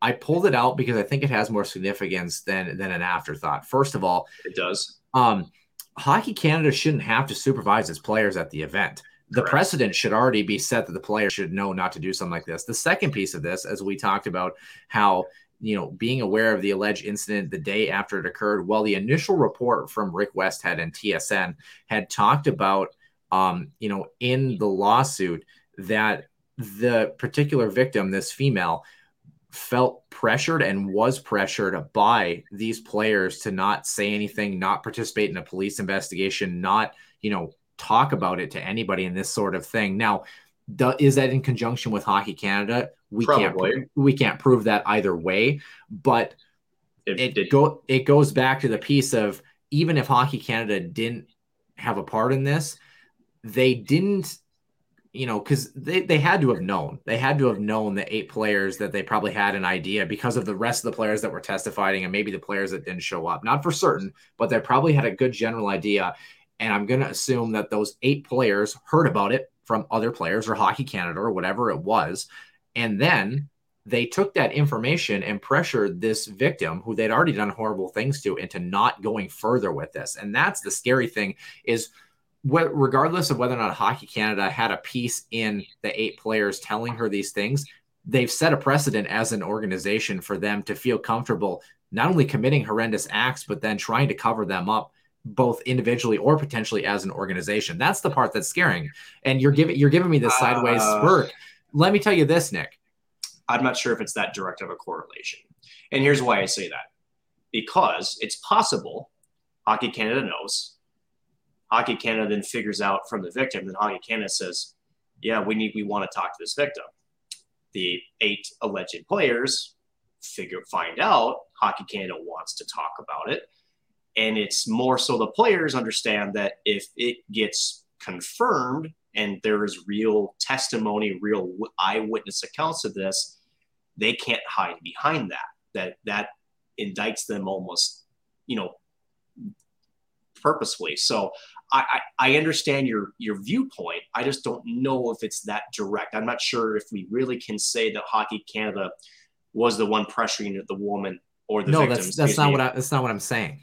I pulled it out because I think it has more significance than than an afterthought. First of all, it does. Um, Hockey Canada shouldn't have to supervise its players at the event the Correct. precedent should already be set that the player should know not to do something like this. The second piece of this, as we talked about how you know being aware of the alleged incident the day after it occurred, well, the initial report from Rick Westhead and TSN had talked about um, you know in the lawsuit that the particular victim, this female, felt pressured and was pressured by these players to not say anything, not participate in a police investigation, not you know talk about it to anybody in this sort of thing. Now, do, is that in conjunction with Hockey Canada? We Probably. can't we can't prove that either way, but it, it, it go it goes back to the piece of even if Hockey Canada didn't have a part in this, they didn't you know, because they, they had to have known. They had to have known the eight players that they probably had an idea because of the rest of the players that were testifying and maybe the players that didn't show up. Not for certain, but they probably had a good general idea. And I'm going to assume that those eight players heard about it from other players or Hockey Canada or whatever it was. And then they took that information and pressured this victim who they'd already done horrible things to into not going further with this. And that's the scary thing is what regardless of whether or not Hockey Canada had a piece in the eight players telling her these things, they've set a precedent as an organization for them to feel comfortable not only committing horrendous acts, but then trying to cover them up both individually or potentially as an organization. That's the part that's scaring. And you're giving you're giving me this sideways uh, spurt. Let me tell you this, Nick. I'm not sure if it's that direct of a correlation. And here's why I say that. Because it's possible Hockey Canada knows. Hockey Canada then figures out from the victim, then Hockey Canada says, Yeah, we need we want to talk to this victim. The eight alleged players figure find out Hockey Canada wants to talk about it and it's more so the players understand that if it gets confirmed and there is real testimony, real eyewitness accounts of this, they can't hide behind that. That that indicts them almost, you know, purposefully. So I, I, I understand your your viewpoint. I just don't know if it's that direct. I'm not sure if we really can say that Hockey Canada was the one pressuring the woman or the no, victims. that's that's not what I, that's not what I'm saying.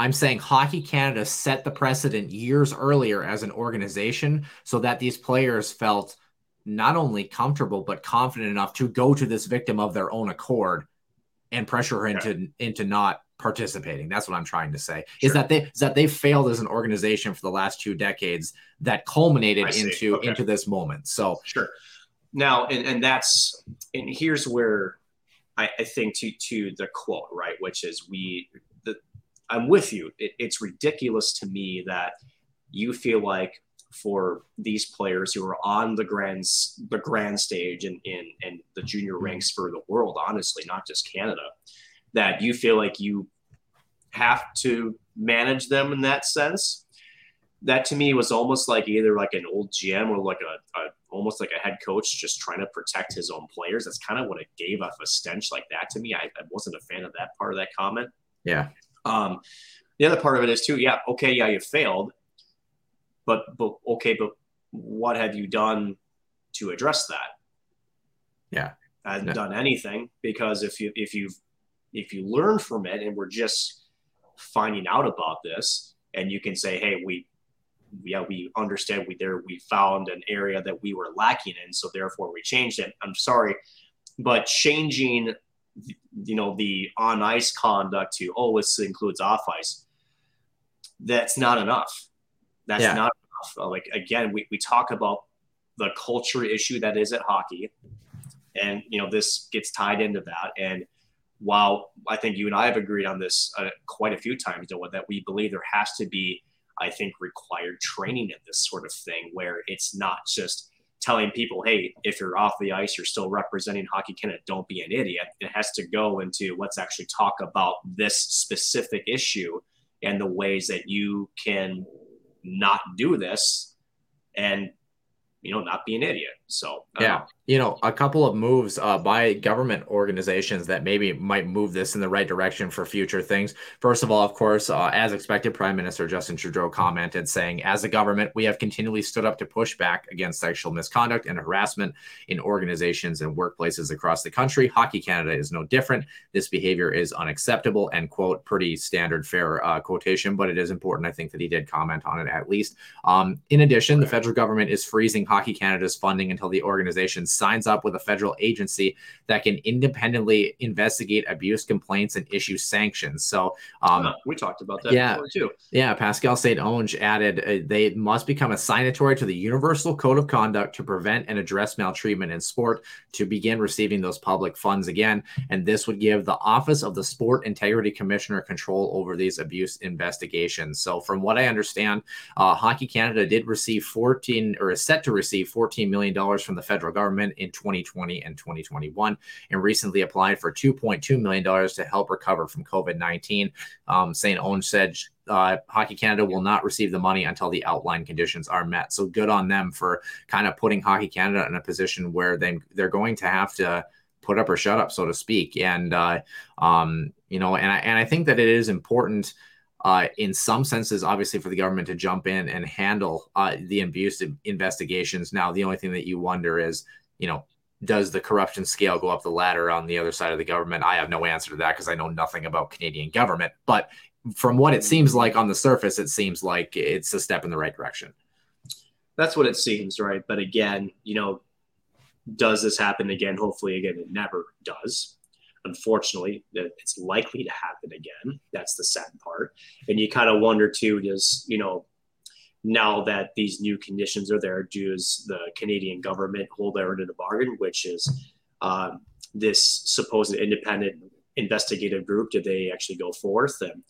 I'm saying Hockey Canada set the precedent years earlier as an organization so that these players felt not only comfortable but confident enough to go to this victim of their own accord and pressure her into into not participating. That's what I'm trying to say. Sure. Is that they is that they failed as an organization for the last two decades that culminated into okay. into this moment. So sure. Now and and that's and here's where I, I think to to the quote, right, which is we I'm with you. It, it's ridiculous to me that you feel like for these players who are on the grand the grand stage and in and the junior mm-hmm. ranks for the world, honestly, not just Canada, that you feel like you have to manage them in that sense. That to me was almost like either like an old GM or like a, a almost like a head coach just trying to protect his own players. That's kind of what it gave off a stench like that to me. I, I wasn't a fan of that part of that comment. Yeah. Um, the other part of it is too, yeah, okay, yeah, you failed, but but okay, but what have you done to address that? Yeah, I haven't no. done anything because if you if you if you learn from it and we're just finding out about this, and you can say, hey, we yeah we understand we there we found an area that we were lacking in, so therefore we changed it. I'm sorry, but changing you know the on ice conduct to oh this includes off ice that's not enough. That's yeah. not enough. Like again we, we talk about the culture issue that is at hockey and you know this gets tied into that. And while i think you and i have agreed on this uh, quite a few times Noah, that we believe there has to be i think required training in this sort of thing where it's not just telling people, hey, if you're off the ice, you're still representing Hockey Canada, don't be an idiot. It has to go into let's actually talk about this specific issue and the ways that you can not do this and you know not be an idiot So yeah, you know, a couple of moves uh, by government organizations that maybe might move this in the right direction for future things. First of all, of course, uh, as expected, Prime Minister Justin Trudeau commented saying, "As a government, we have continually stood up to push back against sexual misconduct and harassment in organizations and workplaces across the country. Hockey Canada is no different. This behavior is unacceptable." End quote. Pretty standard, fair uh, quotation, but it is important. I think that he did comment on it at least. Um, in addition, the federal government is freezing Hockey Canada's funding until the organization signs up with a federal agency that can independently investigate abuse complaints and issue sanctions. So um, we talked about that yeah, too. Yeah, Pascale St. Onge added uh, they must become a signatory to the Universal Code of Conduct to prevent and address maltreatment in sport to begin receiving those public funds again. And this would give the Office of the Sport Integrity Commissioner control over these abuse investigations. So, from what I understand, uh, Hockey Canada did receive 14 or is set to receive $14 million from the federal government in 2020 and 2021, and recently applied for $2.2 million to help recover from COVID 19. Um, St. Onge said uh, Hockey Canada will not receive the money until the outline conditions are met. So good on them for kind of putting Hockey Canada in a position where they they're going to have to put up or shut up, so to speak. And uh, um, you know, and I and I think that it is important uh, in some senses, obviously, for the government to jump in and handle uh, the abuse investigations. Now, the only thing that you wonder is, you know, does the corruption scale go up the ladder on the other side of the government? I have no answer to that because I know nothing about Canadian government. But from what it seems like on the surface, it seems like it's a step in the right direction. That's what it seems, right? But again, you know, does this happen again? Hopefully, again, it never does unfortunately, it's likely to happen again. That's the sad part. And you kind of wonder too, does, you know, now that these new conditions are there, does the Canadian government hold their end of the bargain, which is um, this supposed independent investigative group? Do they actually go forth and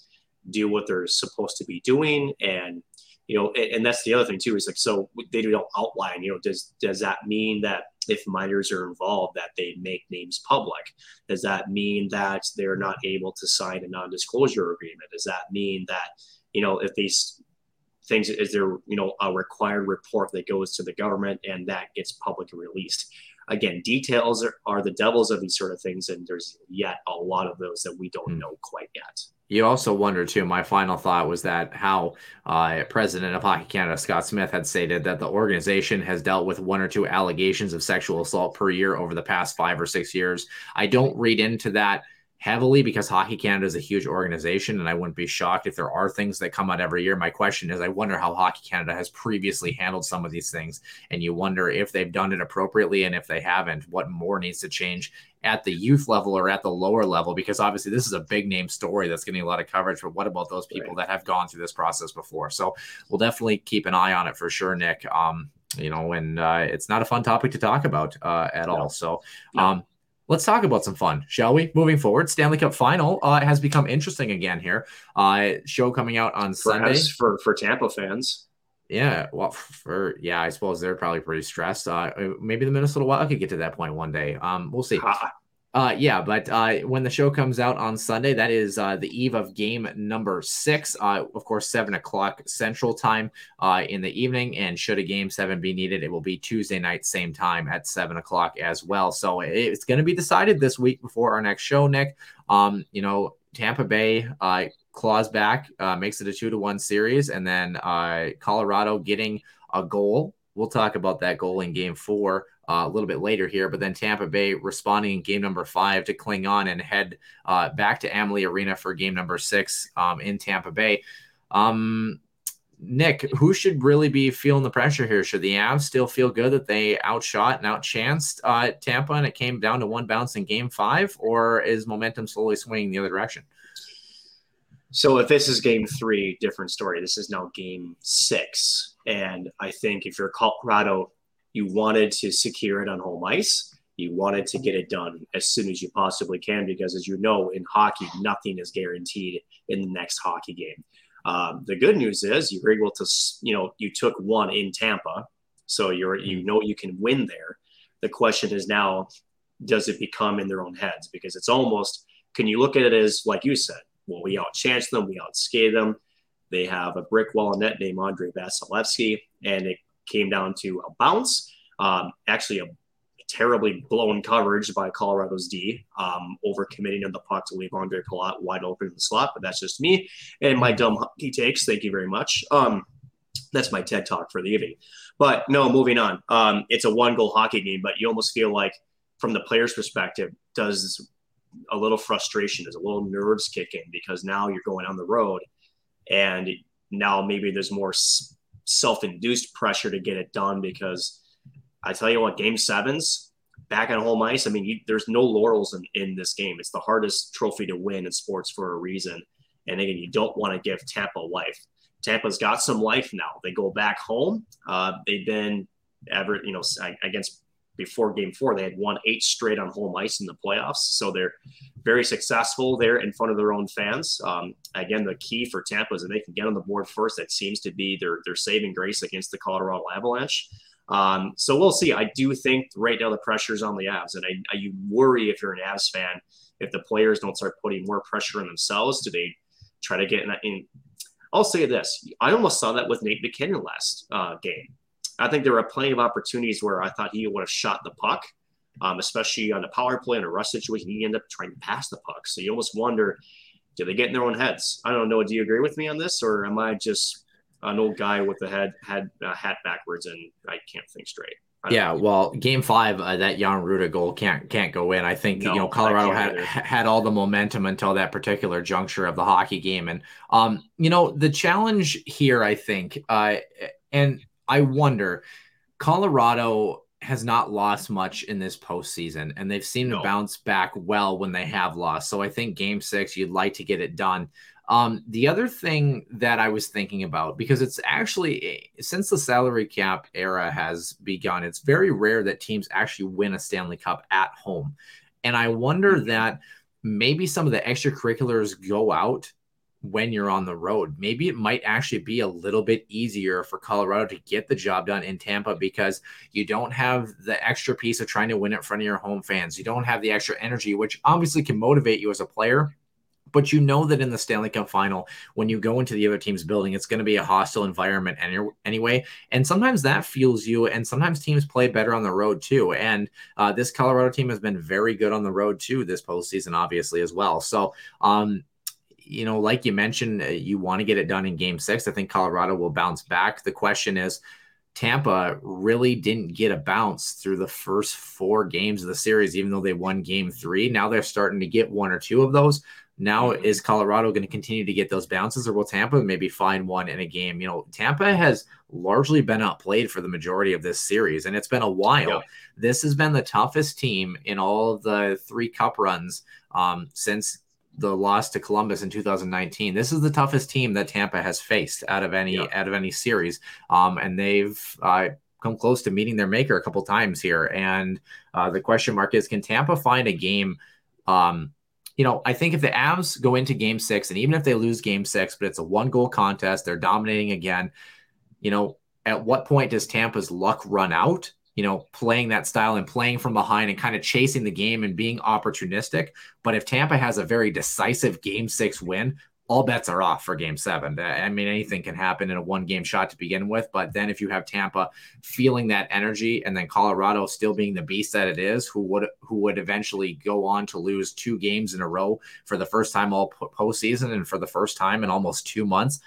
do what they're supposed to be doing? And you know, and, and that's the other thing too is like, so they don't outline. You know, does does that mean that if minors are involved that they make names public? Does that mean that they're not able to sign a non-disclosure agreement? Does that mean that, you know, if these things is there, you know, a required report that goes to the government and that gets publicly released? Again, details are, are the devils of these sort of things, and there's yet a lot of those that we don't mm. know quite yet you also wonder too. My final thought was that how uh, President of Hockey Canada Scott Smith had stated that the organization has dealt with one or two allegations of sexual assault per year over the past five or six years. I don't read into that heavily because Hockey Canada is a huge organization, and I wouldn't be shocked if there are things that come out every year. My question is, I wonder how Hockey Canada has previously handled some of these things, and you wonder if they've done it appropriately, and if they haven't, what more needs to change at the youth level or at the lower level? Because obviously, this is a big name story that's getting a lot of coverage. But what about those people right. that have gone through this process before? So we'll definitely keep an eye on it for sure, Nick. Um, you know, and uh, it's not a fun topic to talk about uh, at no. all. So, um, let's talk about some fun, shall we? Moving forward, Stanley Cup final uh, has become interesting again here. Uh, show coming out on for Sunday us, for for Tampa fans. Yeah, well, for yeah, I suppose they're probably pretty stressed. Uh, maybe the Minnesota Wild could get to that point one day. Um, we'll see. Uh, yeah, but uh, when the show comes out on Sunday, that is uh, the eve of game number six. Uh, of course, seven o'clock Central Time uh, in the evening. And should a game seven be needed, it will be Tuesday night, same time at seven o'clock as well. So it's going to be decided this week before our next show, Nick. Um, you know, Tampa Bay uh, claws back, makes it a two to one series, and then Colorado getting a goal. We'll talk about that goal in game four uh, a little bit later here. But then Tampa Bay responding in game number five to cling on and head uh, back to Amalie Arena for game number six um, in Tampa Bay. Um, Nick, who should really be feeling the pressure here? Should the Avs still feel good that they outshot and outchanced uh, Tampa and it came down to one bounce in game five, or is momentum slowly swinging the other direction? So if this is game three, different story. This is now game six. And I think if you're Colorado, you wanted to secure it on home ice. You wanted to get it done as soon as you possibly can because, as you know, in hockey, nothing is guaranteed in the next hockey game. Um, the good news is you were able to, you know, you took one in Tampa, so you're you know you can win there. The question is now, does it become in their own heads? Because it's almost can you look at it as like you said, well, we outchanced them, we outskate them. They have a brick wall net named Andrei Vasilevskiy, and it came down to a bounce. Um, actually, a terribly blown coverage by Colorado's D, um, over committing on the puck to leave Ondrej Palat wide open in the slot. But that's just me and my dumb hockey takes. Thank you very much. Um, that's my TED talk for the evening. But no, moving on. Um, it's a one goal hockey game, but you almost feel like, from the player's perspective, does a little frustration, does a little nerves kick in because now you're going on the road and now maybe there's more induced pressure to get it done because I tell you what, game sevens, back on home ice, I mean, you, there's no laurels in, in this game. It's the hardest trophy to win in sports for a reason. And again, you don't want to give Tampa life. Tampa's got some life now. They go back home. Uh, they've been ever, you know, against before game four, they had won eight straight on home ice in the playoffs. So they're very successful there in front of their own fans. Um, again, the key for Tampa is that they can get on the board first. That seems to be their, their saving grace against the Colorado Avalanche. Um, so we'll see. I do think right now the pressure is on the Avs, and I, I, you worry if you're an Avs fan if the players don't start putting more pressure on themselves. Do they try to get in? in I'll say this: I almost saw that with Nate MacKinnon last uh, game. I think there were plenty of opportunities where I thought he would have shot the puck, um, especially on the power play in a rush situation. He ended up trying to pass the puck, so you almost wonder, do they get in their own heads? I don't know. Do you agree with me on this, or am I just an old guy with the head had uh, hat backwards and I can't think straight. Yeah, well, Game Five, uh, that Jan Rutta goal can't can't go in. I think no, you know Colorado had either. had all the momentum until that particular juncture of the hockey game, and um, you know the challenge here, I think, uh, and I wonder, Colorado has not lost much in this postseason, and they've seemed no. to bounce back well when they have lost. So I think Game Six, you'd like to get it done. Um, the other thing that I was thinking about, because it's actually since the salary cap era has begun, it's very rare that teams actually win a Stanley Cup at home. And I wonder mm-hmm. that maybe some of the extracurriculars go out when you're on the road. Maybe it might actually be a little bit easier for Colorado to get the job done in Tampa because you don't have the extra piece of trying to win in front of your home fans. You don't have the extra energy, which obviously can motivate you as a player but you know that in the Stanley Cup final, when you go into the other team's building, it's going to be a hostile environment any, anyway. And sometimes that fuels you, and sometimes teams play better on the road too. And uh, this Colorado team has been very good on the road too this postseason, obviously, as well. So, um, you know, like you mentioned, uh, you want to get it done in game six. I think Colorado will bounce back. The question is, Tampa really didn't get a bounce through the first four games of the series, even though they won game three. Now they're starting to get one or two of those. Now, mm-hmm. is Colorado going to continue to get those bounces, or will Tampa maybe find one in a game? You know, Tampa has largely been outplayed for the majority of this series, and it's been a while. Yeah. This has been the toughest team in all of the three cup runs um, since the loss to Columbus in 2019. This is the toughest team that Tampa has faced out of any yeah. out of any series, um, and they've. Uh, come close to meeting their maker a couple times here. And uh, the question mark is, can Tampa find a game um, you know, I think if the Avs go into game six, and even if they lose game six, but it's a one goal contest, they're dominating again, you know, at what point does Tampa's luck run out? You know, playing that style and playing from behind and kind of chasing the game and being opportunistic. But if Tampa has a very decisive game six win, all bets are off for game seven. I mean, anything can happen in a one game shot to begin with. But then if you have Tampa feeling that energy and then Colorado still being the beast that it is, who would who would eventually go on to lose two games in a row for the first time all postseason and for the first time in almost two months,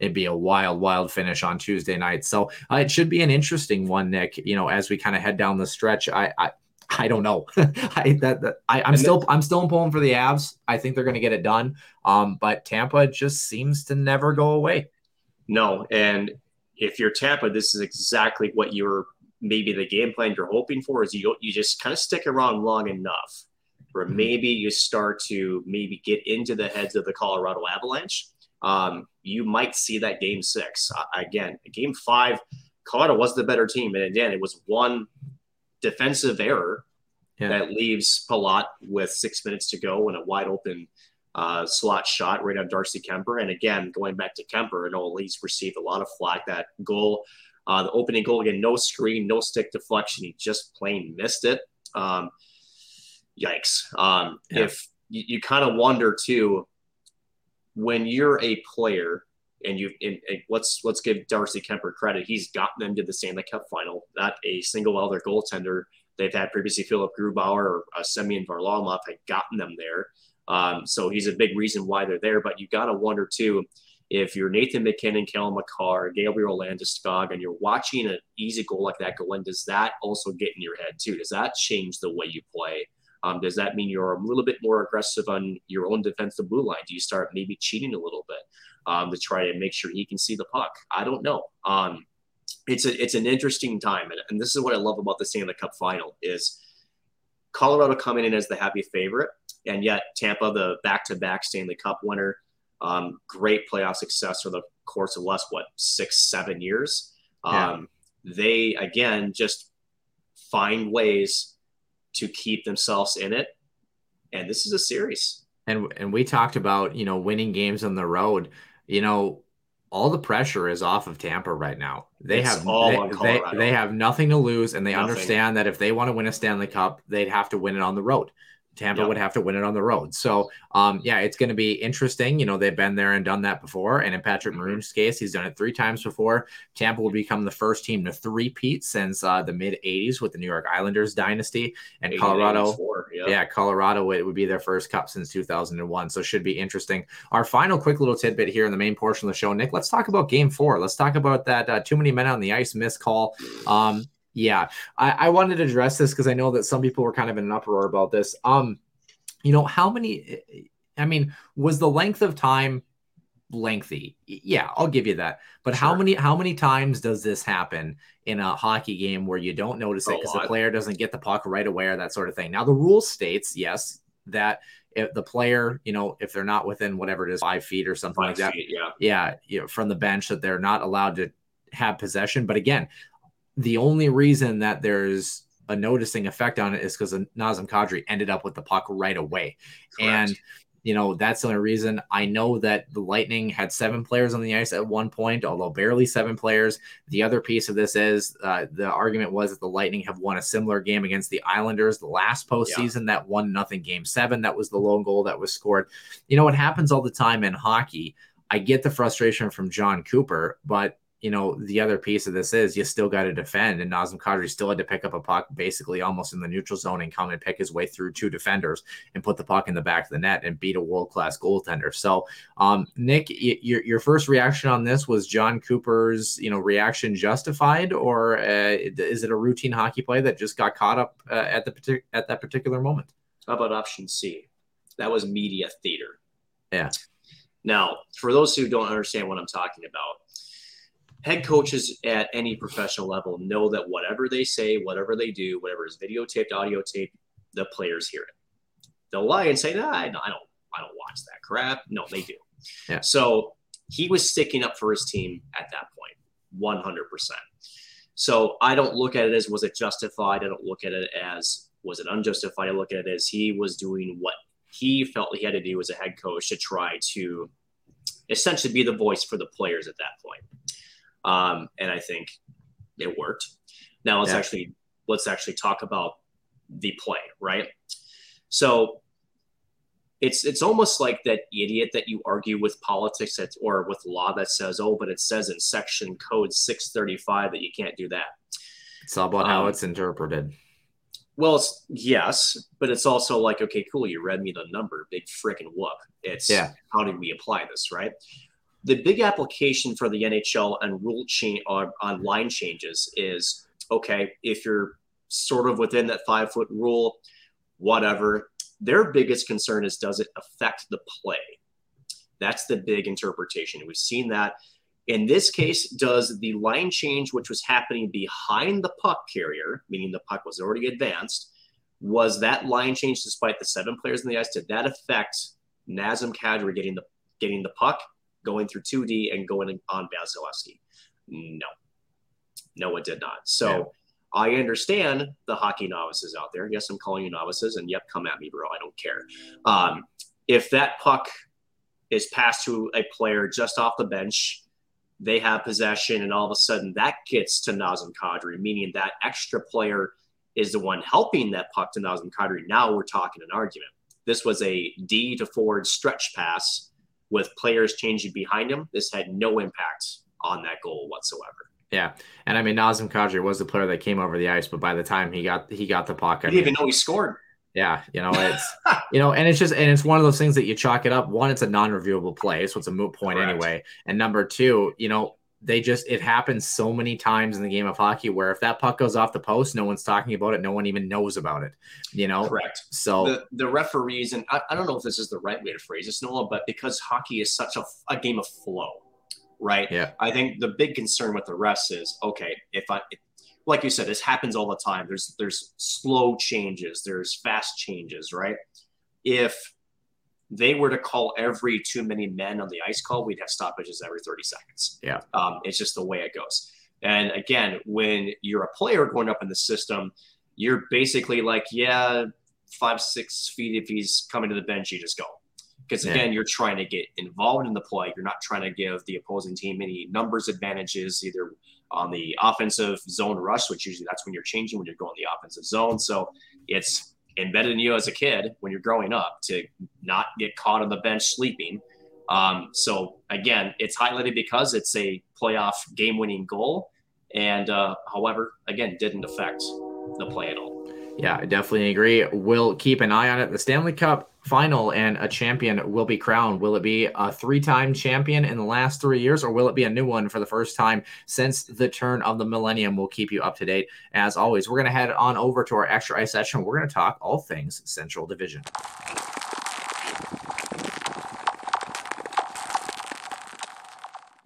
it'd be a wild, wild finish on Tuesday night. So uh, it should be an interesting one, Nick. You know, as we kind of head down the stretch, I, I I don't know. I that, that I, am still I'm still pulling for the Avs. I think they're going to get it done. Um, but Tampa just seems to never go away. No, and if you're Tampa, this is exactly what you're maybe the game plan you're hoping for is you you just kind of stick around long enough where mm-hmm. maybe you start to maybe get into the heads of the Colorado Avalanche. Um, you might see that game six uh, again. Game five, Colorado was the better team, and again, it was one defensive error yeah. that leaves Palat with six minutes to go and a wide open uh, slot shot right on Darcy Kuemper. And again, going back to Kuemper, I know he's received a lot of flack. That goal, uh, the opening goal again, no screen, no stick deflection. He just plain missed it. Um, yikes. Um, yeah. If you, you kind of wonder too, when you're a player and you and, and let's let's give Darcy Kuemper credit. He's gotten them to the Stanley Cup final. Not a single other goaltender they've had previously, Philipp Grubauer or uh, Semyon Varlamov, had gotten them there. Um, so he's a big reason why they're there. But you got to wonder too if you're Nathan MacKinnon, Cale Makar, Gabriel Landeskog, and you're watching an easy goal like that go in, does that also get in your head too? Does that change the way you play? Um, does that mean you're a little bit more aggressive on your own defensive blue line? Do you start maybe cheating a little bit um, to try to make sure he can see the puck? I don't know. Um, it's a, it's an interesting time, and, and this is what I love about the Stanley Cup Final is Colorado coming in as the happy favorite, and yet Tampa, the back-to-back Stanley Cup winner, um, great playoff success for the course of less what six, seven years. Yeah. Um, they again just find ways to keep themselves in it. And this is a series. And and we talked about, you know, winning games on the road. You know, all the pressure is off of Tampa right now. They it's have they, they, they, have nothing to lose and they nothing. understand that if they want to win a Stanley Cup, they'd have to win it on the road. Tampa would have to win it on the road. So, um, yeah, it's going to be interesting. You know, they've been there and done that before. And in Patrick mm-hmm. Maroon's case, he's done it three times before. Tampa will become the first team to three-peat since uh, the mid 80s with the New York Islanders dynasty. And Colorado, yep. yeah, Colorado, it would be their first cup since 2001. So, should be interesting. Our final quick little tidbit here in the main portion of the show, Nick, let's talk about game four. Let's talk about that uh, too many men on the ice missed call. Um, yeah, I, I wanted to address this because I know that some people were kind of in an uproar about this. Um, you know, how many? I mean, was the length of time lengthy? Yeah, I'll give you that. But sure. how many how many times does this happen in a hockey game where you don't notice it because the player doesn't get the puck right away or that sort of thing? Now the rule states yes that if the player, you know, if they're not within whatever it is, five feet or something five like that, feet, yeah, yeah, you know, from the bench that they're not allowed to have possession. But again, the only reason that there's a noticing effect on it is because Nazem Kadri ended up with the puck right away. Correct. And you know, that's the only reason I know that the Lightning had seven players on the ice at one point, although barely seven players. The other piece of this is uh, the argument was that the Lightning have won a similar game against the Islanders the last postseason, yeah. that one nothing game seven. That was the lone goal that was scored. You know, it happens all the time in hockey. I get the frustration from Jon Cooper, but you know, the other piece of this is you still got to defend, and Nazem Kadri still had to pick up a puck basically almost in the neutral zone and come and pick his way through two defenders and put the puck in the back of the net and beat a world class goaltender. So, um, Nick, y- your your first reaction on this was Jon Cooper's you know reaction justified, or uh, is it a routine hockey play that just got caught up uh, at the partic- at that particular moment? How about option C? That was media theater. Yeah. Now, for those who don't understand what I'm talking about head coaches at any professional level know that whatever they say, whatever they do, whatever is videotaped, audio tape, the players hear it. They'll lie and say, "No, I don't, I don't, watch that crap." No, they do. Yeah. So he was sticking up for his team at that point, 100%. So I don't look at it as was it justified. I don't look at it as was it unjustified. I look at it as he was doing what he felt he had to do as a head coach to try to essentially be the voice for the players at that point. Um, and I think it worked. Now let's yeah. actually let's actually talk about the play, right? So it's it's almost like that idiot that you argue with politics that, or with law that says, oh, but it says in section code 635 that you can't do that. It's all about um, how it's interpreted. Well, it's, yes, but it's also like, okay, cool, you read me the number, big freaking whoop. It's yeah. how do we apply this, right? The big application for the NHL and rule change uh, on line changes is okay if you're sort of within that five foot rule, whatever. Their biggest concern is does it affect the play? That's the big interpretation. We've seen that. In this case, does the line change, which was happening behind the puck carrier, meaning the puck was already advanced, was that line change despite the seven players in the ice? Did that affect Nazem Kadri getting the getting the puck? Going through 2D and going on Vasilevskiy. No, no, it did not. So yeah. I understand the hockey novices out there. Yes, I'm calling you novices, and yep, come at me, bro. I don't care. Um, if that puck is passed to a player just off the bench, they have possession, and all of a sudden that gets to Nazem Kadri, meaning that extra player is the one helping that puck to Nazem Kadri. Now we're talking an argument. This was a D to forward stretch pass with players changing behind him, this had no impact on that goal whatsoever. Yeah, and I mean Nazem Kadri was the player that came over the ice, but by the time he got he got the puck, I didn't mean, even know he scored. yeah, you know it's you know, and it's just and it's one of those things that you chalk it up. One, it's a non-reviewable play, so it's a moot point Correct. anyway. And number two, you know, they just it happens so many times in the game of hockey where if that puck goes off the post, no one's talking about it, no one even knows about it. You know, Correct. so The the referees, and I, I don't know if this is the right way to phrase this, Noah, but because hockey is such a, a game of flow, right? Yeah. I think the big concern with the refs is okay, if I if, like you said, this happens all the time. There's there's slow changes, there's fast changes, right? If they were to call every too many men on the ice call, we'd have stoppages every 30 seconds. Yeah. Um, it's just the way it goes. And again, when you're a player going up in the system, you're basically like, yeah, five, six feet. If he's coming to the bench, you just go. Because Yeah. again, you're trying to get involved in the play. You're not trying to give the opposing team any numbers advantages, either on the offensive zone rush, which usually that's when you're changing when you're going the offensive zone. So it's embedded in you as a kid when you're growing up to not get caught on the bench sleeping. Um, so again, it's highlighted because it's a playoff game-winning goal, and uh, however, again, didn't affect the play at all. Yeah, I definitely agree. We'll keep an eye on it. The Stanley Cup final and a champion will be crowned. Will it be a three time champion in the last three years, or will it be a new one for the first time since the turn of the millennium? We'll keep you up to date. As always, we're going to head on over to our extra ice session. We're going to talk all things Central Division.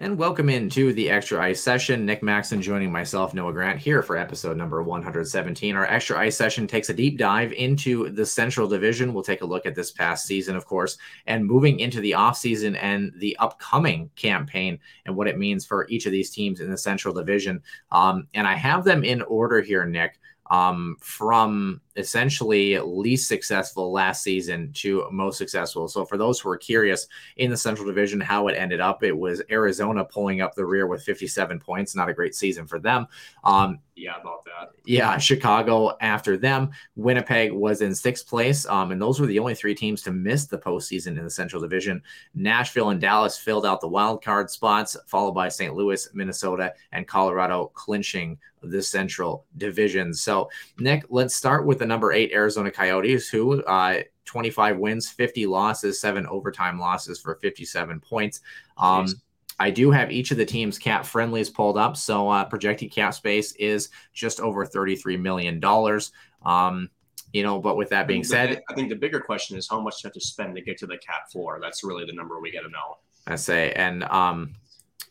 And welcome into the Extra Ice session. Nick Maxon joining myself, Noah Grant, here for episode number 117. Our Extra Ice session takes a deep dive into the Central Division. We'll take a look at this past season, of course, and moving into the offseason and the upcoming campaign and what it means for each of these teams in the Central Division. Um, and I have them in order here, Nick um, from essentially least successful last season to most successful. So, for those who are curious in the Central Division, how it ended up, it was Arizona pulling up the rear with 57 points. Not a great season for them. Um, Yeah, about that. yeah, Chicago after them. Winnipeg was in sixth place. Um, and those were the only three teams to miss the postseason in the Central Division. Nashville and Dallas filled out the wild card spots, followed by St. Louis, Minnesota, and Colorado clinching the Central Division. So, Nick, let's start with the number eight Arizona Coyotes, who uh, 25 wins, 50 losses, seven overtime losses for 57 points. Um, I do have each of the teams cap friendlies pulled up. So uh, projected cap space is just over $33 million. Um, you know, but with that being The- said, I think the bigger question is how much you have to spend to get to the cap floor. That's really the number we got to know. I say, and um,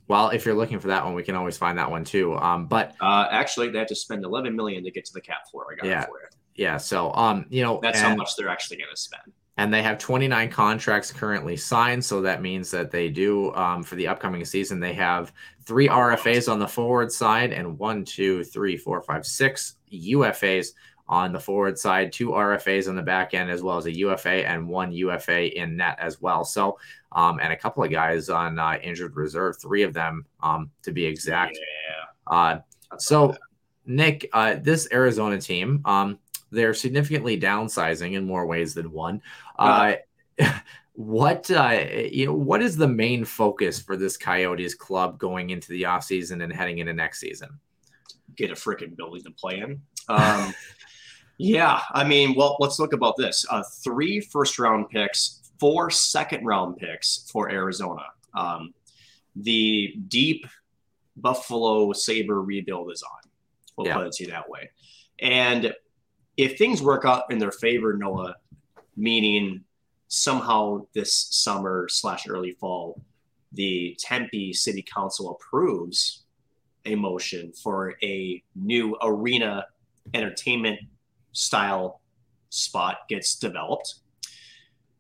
well, if you're looking for that one, we can always find that one too. Um, but Uh, actually, they have to spend 11 million to get to the cap floor. I got Yeah. it for you. Yeah, so um, you know, That's how much they're actually going to spend. and they have 29 contracts currently signed. So that means that they do um, for the upcoming season. They have three RFAs on the forward side and one, two, three, four, five, six UFAs on the forward side, two RFAs on the back end, as well as a UFA and one UFA in net as well. So, um, and a couple of guys on uh, injured reserve, three of them um, to be exact. Yeah. Uh, so. Nick, uh, this Arizona team, um, they're significantly downsizing in more ways than one. Uh, what uh, you know, what is the main focus for this Coyotes club going into the offseason and heading into next season? get a freaking building to play in. Um, yeah, I mean, well, let's look about this: uh, three first round picks, four second round picks for Arizona. Um, the deep Buffalo Saber rebuild is on. We'll Yeah. put it to you that way. And if things work out in their favor, Noah, meaning somehow this summer slash early fall, the Tempe City Council approves a motion for a new arena entertainment style spot gets developed.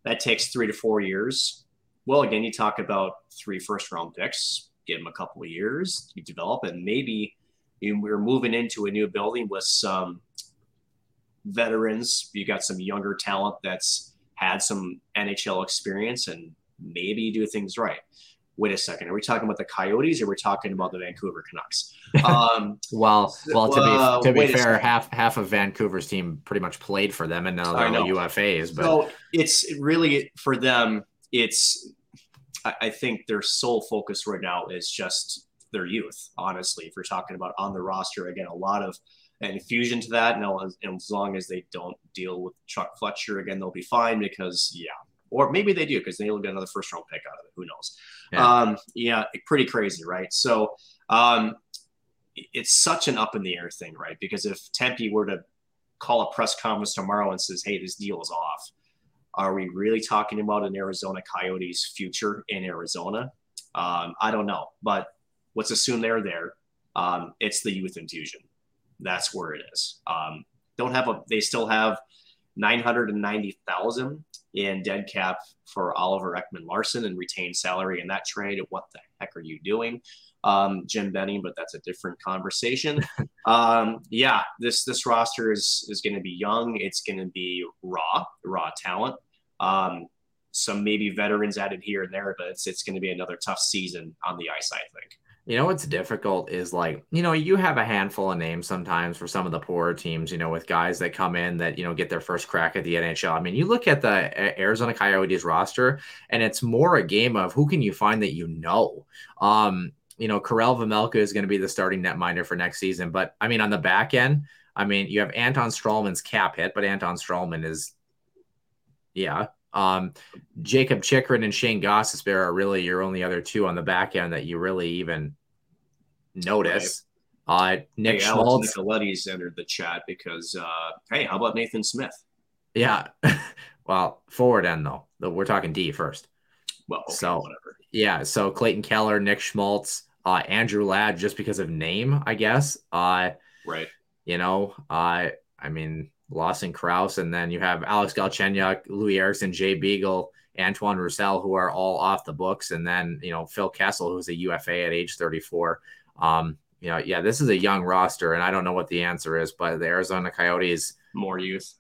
That takes three to four years. Well, again, you talk about three first round picks, give them a couple of years, you develop, and maybe we're moving into a new building with some veterans. You got some younger talent that's had some NHL experience, and maybe you do things right. Wait a second, are we talking about the Coyotes or are we talking about the Vancouver Canucks? Um, Well, well, to Uh, be to be fair, half half of Vancouver's team pretty much played for them, and now they're all. UFAs. But so it's really for them. It's I, I think their sole focus right now is just their youth. Honestly, if you're talking about on the roster, again, a lot of infusion to that. Now, as, as long as they don't deal with Chuck Fletcher again, they'll be fine because yeah, or maybe they do because they'll get another first round pick out of it. Who knows? Yeah, um, yeah pretty crazy, right? So um, it's such an up in the air thing, right? Because if Tempe were to call a press conference tomorrow and says, "Hey, this deal is off," are we really talking about an Arizona Coyotes future in Arizona? Um, I don't know, but let's assume they're there. Um, it's the youth infusion. That's where it is. Um, don't have a. They still have nine hundred and ninety thousand in dead cap for Oliver Ekman Larsson and retained salary in that trade. What the heck are you doing? um, Jim Benning, but that's a different conversation. um, yeah, this this roster is is going to be young. It's going to be raw, raw talent. Um, some maybe veterans added here and there, but it's it's going to be another tough season on the ice. I think. You know what's difficult is like, you know, you have a handful of names sometimes for some of the poorer teams, you know, with guys that come in that, you know, get their first crack at the NHL. I mean, you look at the Arizona Coyotes roster and it's more a game of who can you find that you know. Um, you know, Karel Vejmelka is going to be the starting netminder for next season. But I mean, on the back end, I mean, you have Anton Stralman's cap hit, but Anton Stralman is, yeah. Um, Jakob Chychrun and Shane Gostisbehere are really your only other two on the back end that you really even notice. Right. Uh, Nick hey, Schmaltz. Nicoletti's entered the chat because, uh, hey, how about Nathan Smith? Yeah. well, forward end, though. We're talking D first. Well, okay, so whatever. Yeah. So Clayton Keller, Nick Schmaltz, uh, Andrew Ladd just because of name, I guess. Uh, right. You know, uh, I mean, Lawson Crouse, and then you have Alex Galchenyuk, Louis Eriksson, Jay Beagle, Antoine Roussel, who are all off the books, and then you know Phil Kessel, who's a UFA at age 34. Um, you know, yeah, this is a young roster, and I don't know what the answer is, but the Arizona Coyotes more youth.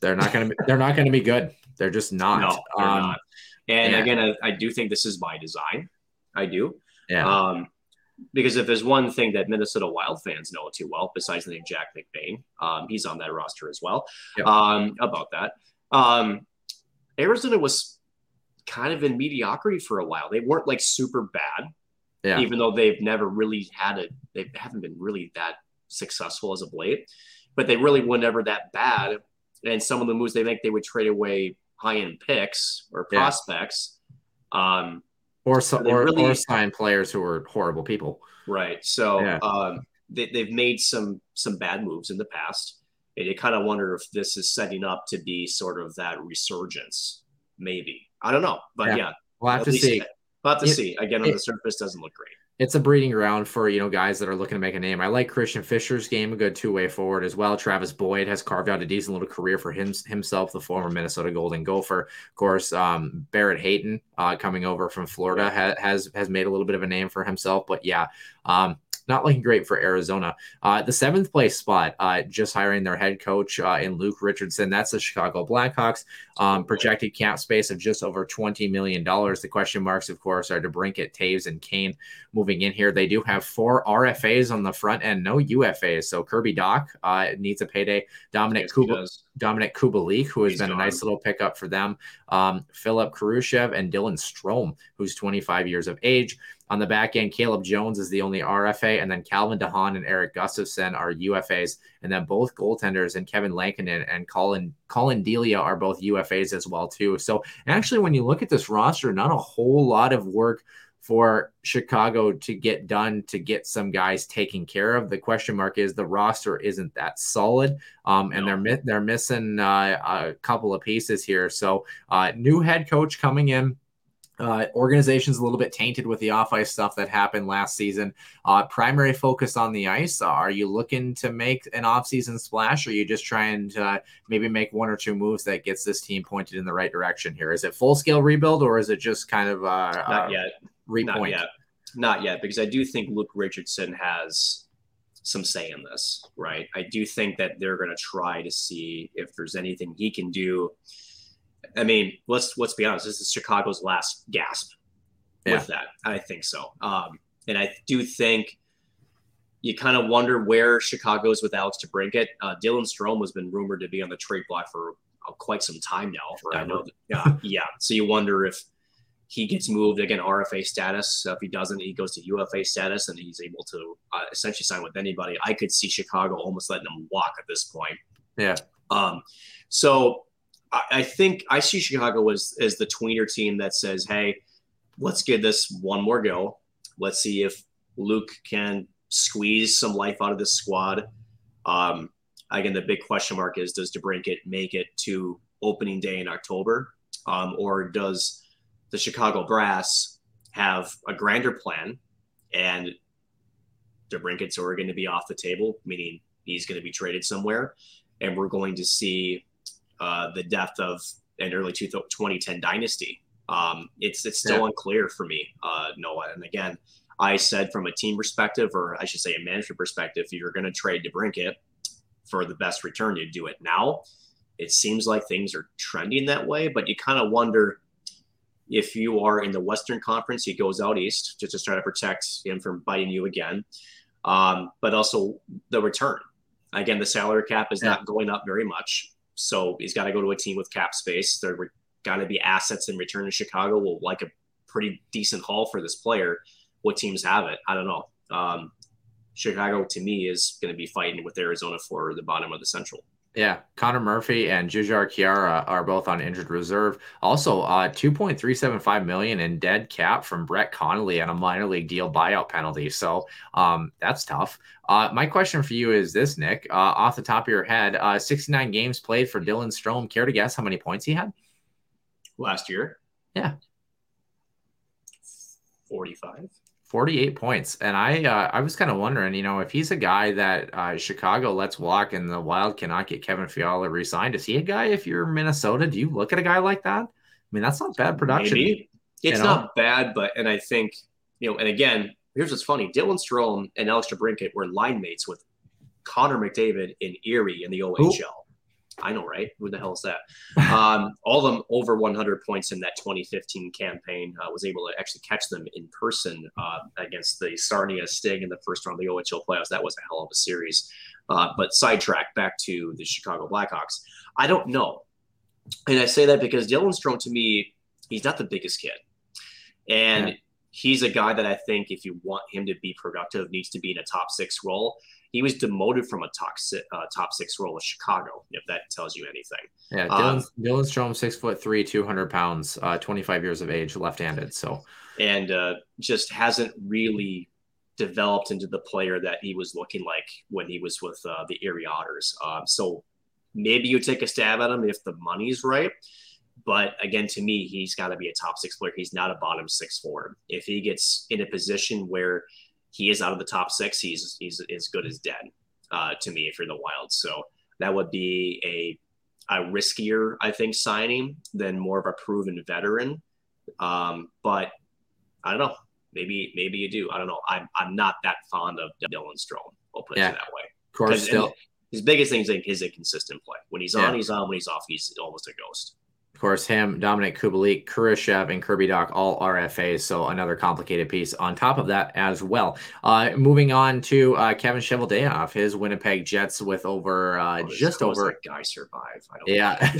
They're not going to. be, They're not to be good. They're just not. No, they're um, not. And yeah. again, I, I, do think this is by design. I do. Yeah. Um, because if there's one thing that Minnesota Wild fans know too well, besides the name Jack McBain, um, he's on that roster as well. Yep. Um, about that, um, Arizona was kind of in mediocrity for a while. They weren't like super bad, yeah. even though they've never really had it. They haven't been really that successful as of late, but they really were never that bad. And some of the moves they make, they would trade away high end picks or prospects. Yeah. Um, or so, or, really, or sign players who are horrible people. Right. So yeah. um, they, have made some some bad moves in the past, and you kind of wonder if this is setting up to be sort of that resurgence. Maybe I don't know, but yeah, yeah we'll have to see. We'll have to it, see. Again, on it, the surface, doesn't look great it's a breeding ground for you know guys that are looking to make a name. I like Christian Fischer's game, a good two way forward as well. Travis Boyd has carved out a decent little career for him, himself, the former Minnesota Golden Gopher. Of course, um, Barrett Hayton uh, coming over from Florida ha- has has made a little bit of a name for himself. But yeah, um, not looking great for Arizona. Uh, the seventh place spot, uh, just hiring their head coach uh, in Luke Richardson. That's the Chicago Blackhawks. Um, projected cap space of just over $20 million. The question marks, of course, are DeBrincat, Toews, and Kane moving in here. They do have four RFAs on the front end, no UFAs. So Kirby Dach uh, needs a payday. Dominic yes, Dominik Kubalik, who has He's been gone. a nice little pickup for them. Um, Philip Kurashev and Dylan Strome, who's 25 years of age. On the back end, Caleb Jones is the only RFA, and then Calvin DeHaan and Eric Gustafson are UFAs, and then both goaltenders and Kevin Lankinen and Colin Collin Delia are both UFAs as well too. So actually, when you look at this roster, not a whole lot of work for Chicago to get done to get some guys taken care of. The question mark is the roster isn't that solid, um, and no. they're they're missing uh, a couple of pieces here. So uh, new head coach coming in. Uh, organization's a little bit tainted with the off ice stuff that happened last season. Uh, primary focus on the ice. Uh, are you looking to make an off season splash, or are you just trying to uh, maybe make one or two moves that gets this team pointed in the right direction here? Is it full scale rebuild, or is it just kind of uh, not yet? Not yet. Not yet, because I do think Luke Richardson has some say in this, right? I do think that they're going to try to see if there's anything he can do I mean, let's let's be honest. This is Chicago's last gasp yeah. with that. I think so. Um, and I do think you kind of wonder where Chicago's with Alex DeBrincat. Uh, Dylan Strome has been rumored to be on the trade block for uh, quite some time now. I know. Yeah, yeah. So you wonder if he gets moved again RFA status. So if he doesn't, he goes to UFA status, and he's able to uh, essentially sign with anybody. I could see Chicago almost letting him walk at this point. Yeah. Um, so I, I think I see Chicago as as the tweener team that says, "Hey, let's give this one more go. Let's see if Luke can squeeze some life out of this squad." Um, again, the big question mark is: Does DeBrincat make it to opening day in October, um, or does the Chicago Brass have a grander plan and DeBrincat's are going to be off the table, meaning he's going to be traded somewhere, and we're going to see uh, the depth of an early 2010 dynasty. Um, it's it's still yeah. unclear for me, uh, Noah. And again, I said from a team perspective, or I should say a management perspective, if you're going to trade DeBrincat for the best return, you do it now. It seems like things are trending that way, but you kind of wonder if you are in the Western Conference, he goes out east just to try to protect him from biting you again. Um, but also the return. Again, the salary cap is yeah. not going up very much. So he's got to go to a team with cap space. There were got to be assets in return in Chicago. Will like a pretty decent haul for this player. What teams have it? I don't know. Um, Chicago to me is going to be fighting with Arizona for the bottom of the Central. Yeah, Connor Murphy and Jujhar Khaira are both on injured reserve. Also, uh, 2.375 million in dead cap from Brett Connolly on a minor league deal buyout penalty. So um, that's tough. Uh, my question for you is this, Nick, uh, off the top of your head, uh, 69 games played for Dylan Strome. Care to guess how many points he had last year? Yeah, 45. 48 points. And I uh, I was kind of wondering, you know, if he's a guy that uh, Chicago lets walk and the Wild cannot get Kevin Fiala re-signed, is he a guy if you're Minnesota? Do you look at a guy like that? I mean, that's not bad production. Maybe. It's you know? not bad, but and I think, you know, and again, here's what's funny. Dylan Strome and Alex DeBrincat were line mates with Connor McDavid in Erie in the OHL. I know, right? Who the hell is that? Um, all of them over 100 points in that 2015 campaign. Uh, was able to actually catch them in person uh, against the Sarnia Sting in the first round of the OHL playoffs. That was a hell of a series. Uh, but sidetrack back to the Chicago Blackhawks. I don't know, and I say that because Dylan Strome to me, he's not the biggest kid, and. Yeah. He's a guy that I think, if you want him to be productive, needs to be in a top six role he was demoted from a top six, uh, top six role of Chicago, if that tells you anything. Yeah, Dylan, um, Dylan Strome, six foot three, 200 pounds, uh, 25 years of age, left handed. So, and uh, just hasn't really developed into the player that he was looking like when he was with uh, the Erie Otters. Um, so, maybe you take a stab at him if the money's right. But again, to me, he's got to be a top six player. He's not a bottom six forward. If he gets in a position where he is out of the top six. He's he's as good as dead uh, to me if you're the Wild. So that would be a a riskier, I think, signing than more of a proven veteran. Um, but I don't know. Maybe maybe you do. I don't know. I'm I'm not that fond of Dylan Strome. I'll put it that way. Of course, still. His biggest thing is, is a consistent play. When he's on, yeah. he's on. When he's off, he's almost a ghost course, him, Dominik Kubalik, Kurashev, and Kirby Dach all RFAs, so another complicated piece on top of that as well. Uh, moving on to uh, Kevin Cheveldayoff, his Winnipeg Jets with over uh, oh, just over guy survive. yeah,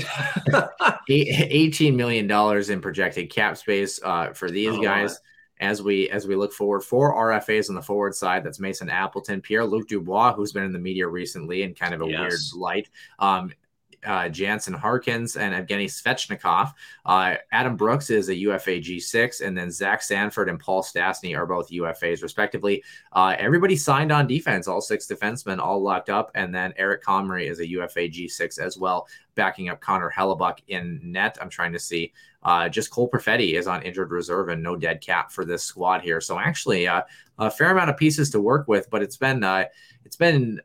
eighteen million dollars in projected cap space uh, for these oh, guys. As we as we look forward, four RFAs on the forward side. That's Mason Appleton, Pierre Luc Dubois, who's been in the media recently in kind of a yes. weird light. Um, uh, Jansen Harkins and Evgeny Svechnikov. Uh, Adam Brooks is a UFA G6, and then Zach Sanford and Paul Stastny are both UFAs, respectively. Uh, everybody signed on defense, all six defensemen, all locked up. And then Eric Comrie is a UFA G6 as well, backing up Connor Hellebuyck in net. I'm trying to see. Uh, just Cole Perfetti is on injured reserve and no dead cap for this squad here. So actually, uh, a fair amount of pieces to work with, but it's been uh, it's been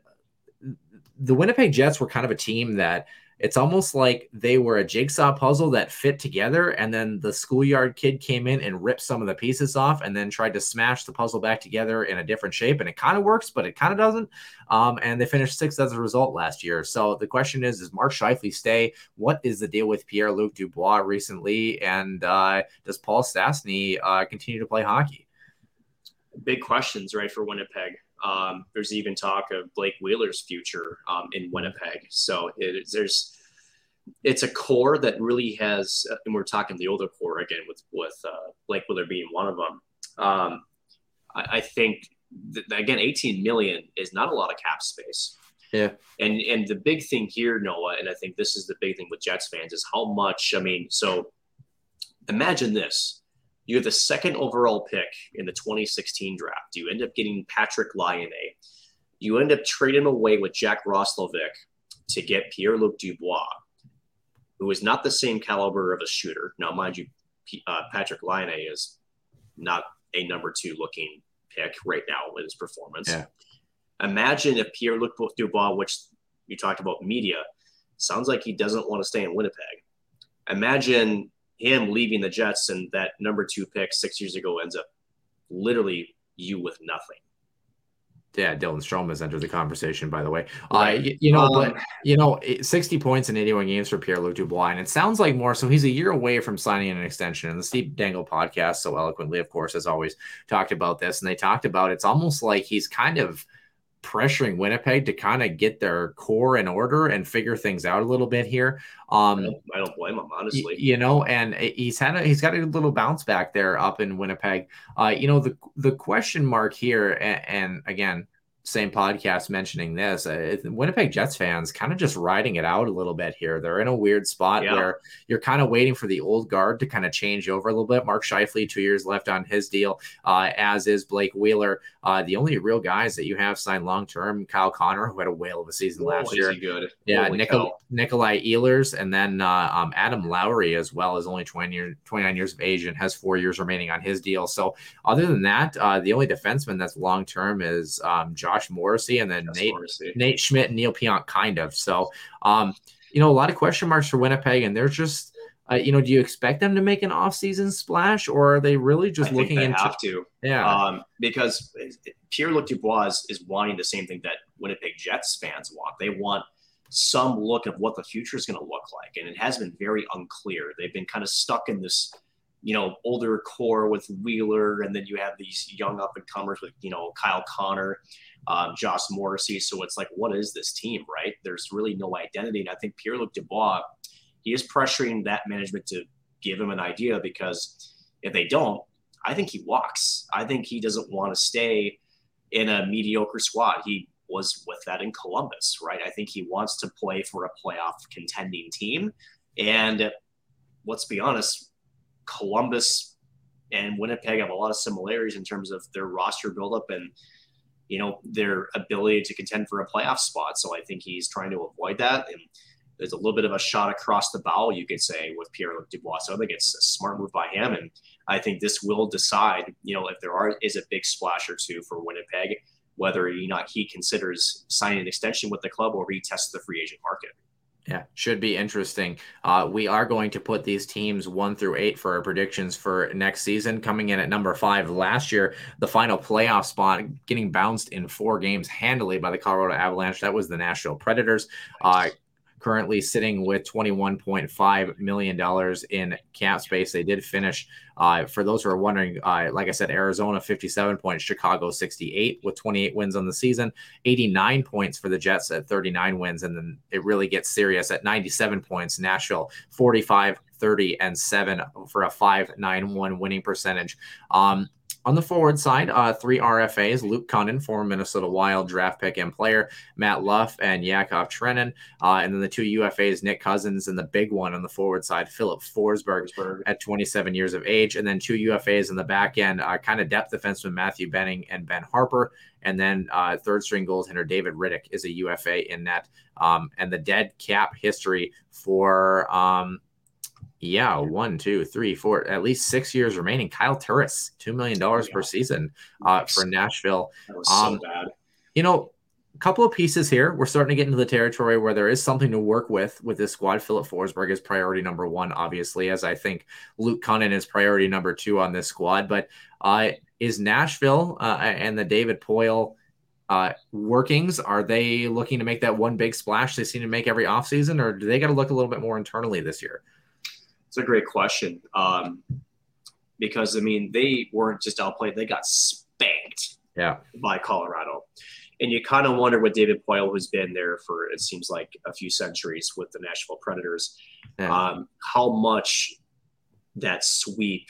the Winnipeg Jets were kind of a team that it's almost like they were a jigsaw puzzle that fit together and then the schoolyard kid came in and ripped some of the pieces off and then tried to smash the puzzle back together in a different shape and it kind of works but it kind of doesn't. Um, and they finished sixth as a result last year. So the question is does mark Scheifele stay? What is the deal with pierre-luc dubois recently? And uh, does paul stastny uh, continue to play hockey? Big questions right for winnipeg um, there's even talk of Blake Wheeler's future um, in Winnipeg. So it, there's it's a core that really has, and we're talking the older core again with with uh, Blake Wheeler being one of them. Um, I, I think that, again, 18 million is not a lot of cap space. Yeah. And and the big thing here, Noah, and I think this is the big thing with Jets fans is how much. I mean, so imagine this: you have the second overall pick in the 2016 draft. You end up getting Patrik Laine. You end up trading away with Jack Roslovic to get Pierre Luc Dubois, who is not the same caliber of a shooter. Now, mind you, uh, Patrik Laine is not a number two looking pick right now with his performance. Yeah. Imagine if Pierre Luc Dubois, which you talked about media, sounds like he doesn't want to stay in Winnipeg. Imagine him leaving the Jets and that number two pick six years ago ends up literally you with nothing. Yeah, Dylan Strome has entered the conversation, by the way. Right. Uh, you, you, know, um, but you know, 60 points in 81 games for Pierre Luc Dubois, and it sounds like more. So he's a year away from signing an extension. And the Steve Dangle podcast, so eloquently, of course, has always talked about this, and they talked about it's almost like he's kind of pressuring Winnipeg to kind of get their core in order and figure things out a little bit here. Um, I, don't, I don't blame him, honestly. You know, and he's had a, he's got a little bounce back there up in Winnipeg. Uh, you know, the the question mark here, and, and again, same podcast mentioning this. Uh, Winnipeg Jets fans kind of just riding it out a little bit here. They're in a weird spot yeah. where you're kind of waiting for the old guard to kind of change over a little bit. Mark Scheifele, two years left on his deal, uh, as is Blake Wheeler. Uh, the only real guys that you have signed long term, Kyle Connor, who had a whale of a season oh, last year. good. Yeah, Nicol- Nikolai Ehlers, and then uh, um, Adam Lowry as well is only 20 year, 29 years of age and has four years remaining on his deal. So other than that, uh, the only defenseman that's long term is um, Josh Morrissey and then Nate Morrissey. Nate Schmidt and Neal Pionk, kind of. So, um, you know, a lot of question marks for Winnipeg, and they're just uh, you know, do you expect them to make an off-season splash, or are they really just I looking they into? Have to, yeah, um, because Pierre Luc Dubois is wanting the same thing that Winnipeg Jets fans want. They want some look of what the future is going to look like, and it has been very unclear. They've been kind of stuck in this, you know, older core with Wheeler, and then you have these young up and comers with you know Kyle Connor, um, Josh Morrissey. So it's like, what is this team, right? There's really no identity, and I think Pierre Luc Dubois he is pressuring that management to give him an idea because if they don't, I think he walks. I think he doesn't want to stay in a mediocre squad. He was with that in Columbus, right? I think he wants to play for a playoff contending team. And let's be honest, Columbus and Winnipeg have a lot of similarities in terms of their roster buildup and you know their ability to contend for a playoff spot. So I think he's trying to avoid that and there's a little bit of a shot across the bow, you could say, with Pierre Luc Dubois. So I think it's a smart move by him, and I think this will decide, you know, if there are is a big splash or two for Winnipeg, whether or not he considers signing an extension with the club or retest the free agent market. Yeah, should be interesting. Uh, we are going to put these teams one through eight for our predictions for next season. Coming in at number five last year, the final playoff spot, getting bounced in four games handily by the Colorado Avalanche. That was the Nashville Predators. Uh, currently sitting with $21.5 million in cap space. They did finish, uh, for those who are wondering, uh, like I said, Arizona 57 points, Chicago 68 with 28 wins on the season, 89 points for the Jets at 39 wins. And then it really gets serious at 97 points, Nashville 45, 30, and 7 for a 5 9 1 winning percentage. Um, on the forward side, uh, three RFAs Luke Kunin, former Minnesota Wild draft pick and player, Matt Luff, and Yakov Trenin. Uh, and then the two UFAs, Nick Cousins, and the big one on the forward side, Filip Forsberg, Forsberg. at 27 years of age. And then two UFAs in the back end, uh, kind of depth defenseman Matthew Benning and Ben Harpur. And then uh, third string goaltender David Rittich is a UFA in that. Um, and the dead cap history for. Um, yeah, one, two, three, four, at least six years remaining. Kyle Turris, two million dollars yeah. per season uh, for Nashville. Um, so bad. You know, a couple of pieces here. We're starting to get into the territory where there is something to work with with this squad. Filip Forsberg is priority number one, obviously, as I think Luke Kunin is priority number two on this squad. But uh, is Nashville uh, and the David Poile uh, workings are they looking to make that one big splash they seem to make every offseason, or do they got to look a little bit more internally this year? It's a great question. Um, because I mean, they weren't just outplayed; they got spanked. Yeah. By Colorado, and you kind of wonder what David Poile, who's been there for it seems like a few centuries with the Nashville Predators, Yeah. um, how much that sweep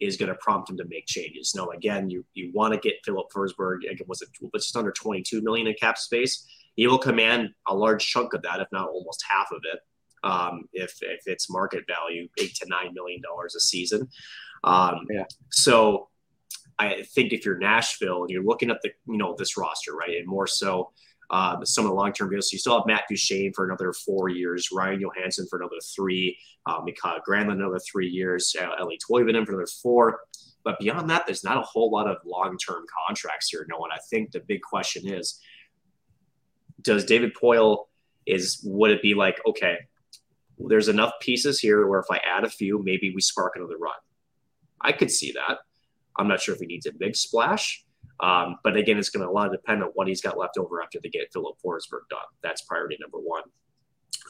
is going to prompt him to make changes. No, again, you you want to get Filip Forsberg. Again, was it was just under 22 million in cap space? He will command a large chunk of that, if not almost half of it, um, if if it's market value, eight to nine million dollars a season. Um, Yeah. So I think if you're Nashville and you're looking at the you know this roster, right, and more so uh, some of the long term deals, you still have Matt Duchene for another four years, Ryan Johansen for another three, uh, Mikael Granlund another three years, uh, Eeli Tolvanen for another four. But beyond that, there's not a whole lot of long term contracts here. No, and I think the big question is, does David Poile is would it be like okay, there's enough pieces here where if I add a few, maybe we spark another run. I could see that. I'm not sure if he needs a big splash. Um, but again, it's going to a lot depend on what he's got left over after they get Filip Forsberg done. That's priority number one.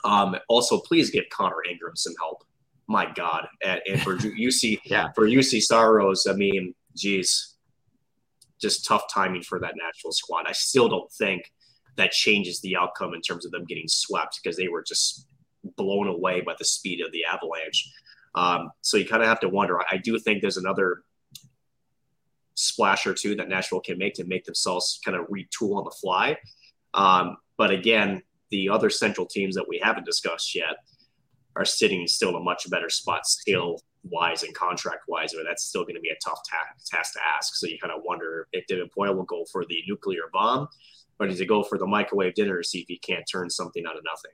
Um, also, please give Connor Ingram some help. My God, and, and for Juuse, Yeah. for Juuse Saros, I mean, geez, just tough timing for that Nashville squad. I still don't think that changes the outcome in terms of them getting swept because they were just blown away by the speed of the Avalanche. Um, so you kind of have to wonder. I do think there's another splash or two that Nashville can make to make themselves kind of retool on the fly. Um, but again, the other central teams that we haven't discussed yet are sitting still in a much better spot, skill wise and contract wise. But that's still going to be a tough ta- task to ask. So you kind of wonder if David Poile will go for the nuclear bomb, or does he go for the microwave dinner to see if he can't turn something out of nothing?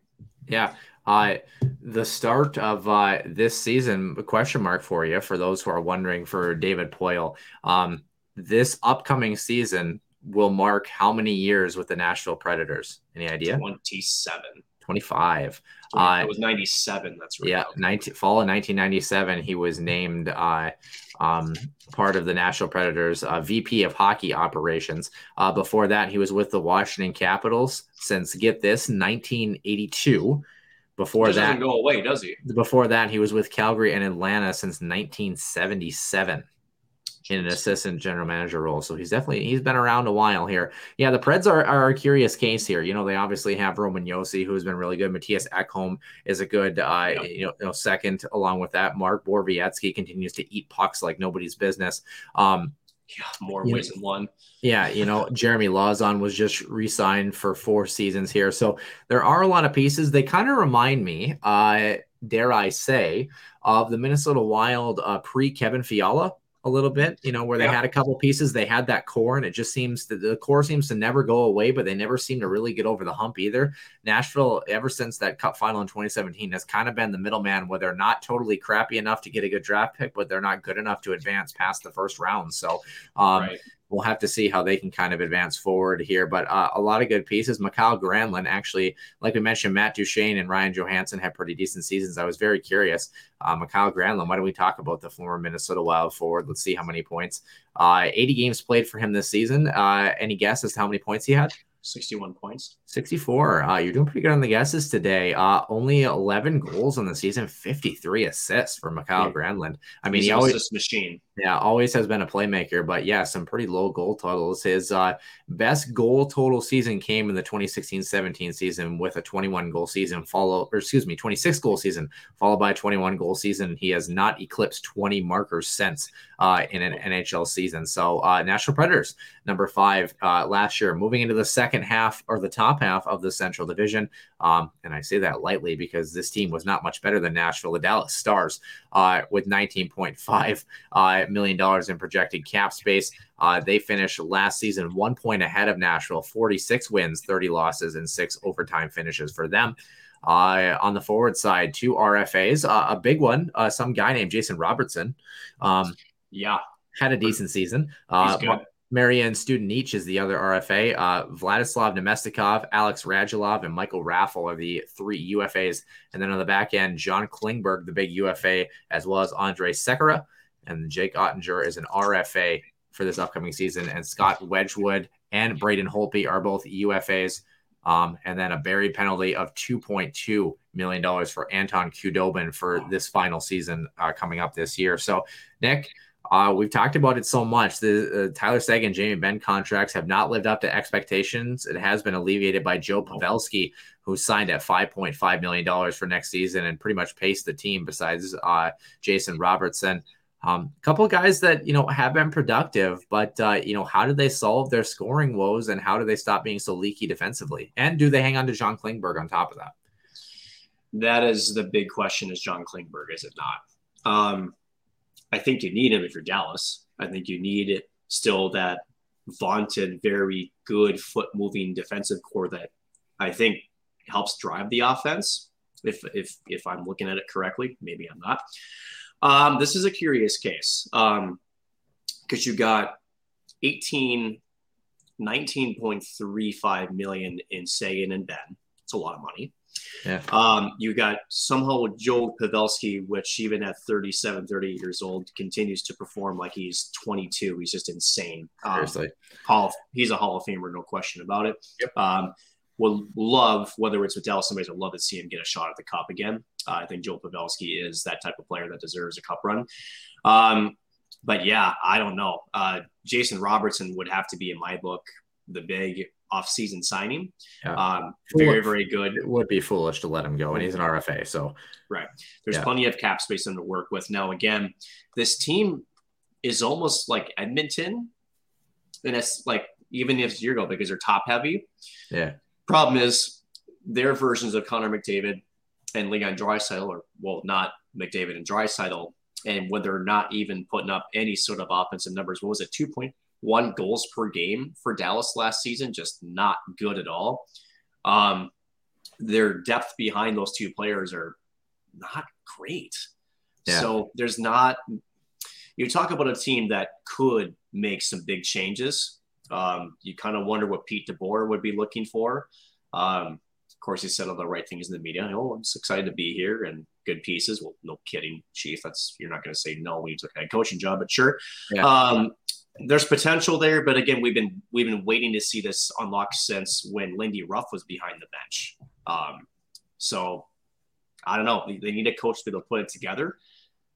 Yeah. Uh, the start of uh, this season, question mark for you, for those who are wondering for David Poile. Um, this upcoming season will mark how many years with the Nashville Predators? Any idea? 27. 25. Uh, it was 97. That's right. Yeah, 19, fall of 1997, he was named uh, um, part of the Nashville Predators, uh, VP of Hockey Operations. Uh, before that, he was with the Washington Capitals since get this 1982. Before Doesn't that, go away, does he? before that, he was with Calgary and Atlanta since 1977 in an assistant general manager role. So he's definitely he's been around a while here. Yeah, the Preds are, are a curious case here. You know, they obviously have Roman Josi, who's been really good. Matthias Ekholm is a good uh, Yeah. you, know, you know second along with that. Mark Borowiecki continues to eat pucks like nobody's business. Um, Yeah, more Yeah. ways than one. yeah, you know, Jeremy Lauzon was just re-signed for four seasons here. So there are a lot of pieces. They kind of remind me, uh, dare I say, of the Minnesota Wild uh, pre Kevin Fiala a little bit, you know, where they Yeah. had a couple pieces, they had that core, and it just seems that the core seems to never go away, but they never seem to really get over the hump either. Nashville, ever since that cup final in 2017, has kind of been the middleman where they're not totally crappy enough to get a good draft pick, but they're not good enough to advance past the first round. So, um, right. We'll have to see how they can kind of advance forward here. But uh, a lot of good pieces. Mikael Granlund, actually, like we mentioned, Matt Duchene and Ryan Johansen had pretty decent seasons. I was very curious. Uh, Mikael Granlund, why don't we talk about the former Minnesota Wild forward? Let's see how many points. Uh, 80 games played for him this season. Uh, any guess as to how many points he had? 61 points. 64. Uh, you're doing pretty good on the guesses today. Uh, only 11 goals on the season, 53 assists for Mikael Yeah. Granlund. I mean, He's he always machine. Yeah, always has been a playmaker, but yeah, some pretty low goal totals. His uh, best goal total season came in the 2016-17 season with a 21 goal season, follow or excuse me, 26 goal season, followed by a 21 goal season. He has not eclipsed 20 markers since uh, in an NHL season. So uh, National Predators, number five uh, last year, moving into the second half or the top half of the Central Division. Um, and I say that lightly because this team was not much better than Nashville, the Dallas Stars, uh, with 19.5 million dollars in projected cap space. Uh, they finished last season one point ahead of Nashville, 46 wins, 30 losses, and six overtime finishes for them. Uh, on the forward side, two RFAs, uh, a big one, uh, some guy named Jason Robertson um, Yeah. had a decent season. Uh. Marian Studenic is the other RFA. Uh, Vladislav Namestnikov, Alex Radulov, and Michael Raffl are the three UFAs. And then on the back end, John Klingberg, the big UFA, as well as Andre Sekera. And Jake Oettinger is an RFA for this upcoming season. And Scott Wedgewood and Braden Holtby are both UFAs. Um, and then a buried penalty of $2.2 million for Anton Khudobin for this final season uh, coming up this year. So, Nick, Uh, we've talked about it so much. The uh, Tyler and Jamie Benn contracts have not lived up to expectations. It has been alleviated by Joe Pavelski, who signed at $5.5 million for next season and pretty much paced the team besides uh, Jason Robertson. A um, couple of guys that, you know, have been productive, but, uh, you know, how do they solve their scoring woes and how do they stop being so leaky defensively? And do they hang on to John Klingberg on top of that? That is the big question is John Klingberg, is it not? Um, I think you need him if you're Dallas. I think you need still that vaunted, very good foot moving defensive core that I think helps drive the offense. If if if I'm looking at it correctly, maybe I'm not. Um, this is a curious case because um, you got 18, 19.35 million in Seguin and Benn. It's a lot of money. Yeah. Um, you got somehow Joe Pavelski, which even at 37, 38 years old, continues to perform like he's 22. He's just insane. Um, Seriously. Hall of, he's a Hall of Famer, no question about it. Yep. Um, will love, whether it's with Dallas, somebody's would love to see him get a shot at the cup again. Uh, I think Joel Pavelski is that type of player that deserves a cup run. Um, but yeah, I don't know. Uh, Jason Robertson would have to be, in my book, the big off-season signing. Yeah. Um, very, very good. It would be foolish to let him go, and he's an RFA. So right, there's yeah. plenty of cap space to work with. Now, again, this team is almost like Edmonton, and it's like even if year ago because they're top heavy. Yeah. Problem is their versions of Connor McDavid and Leon Draisaitl, or well, not McDavid and Draisaitl, and when they're not even putting up any sort of offensive numbers, what was it, two point one goals per game for Dallas last season, just not good at all. Um, their depth behind those two players are not great. Yeah. So there's not. You talk about a team that could make some big changes. Um, you kind of wonder what Pete DeBoer would be looking for. Um, of course, he said all the right things in the media. Oh, I'm just excited to be here and good pieces. Well, no kidding, Chief. That's you're not going to say no when you took a head coaching job, but sure. Yeah. Um, there's potential there, but again, we've been we've been waiting to see this unlock since when Lindy Ruff was behind the bench. Um, so I don't know. They need a coach to be able to put it together.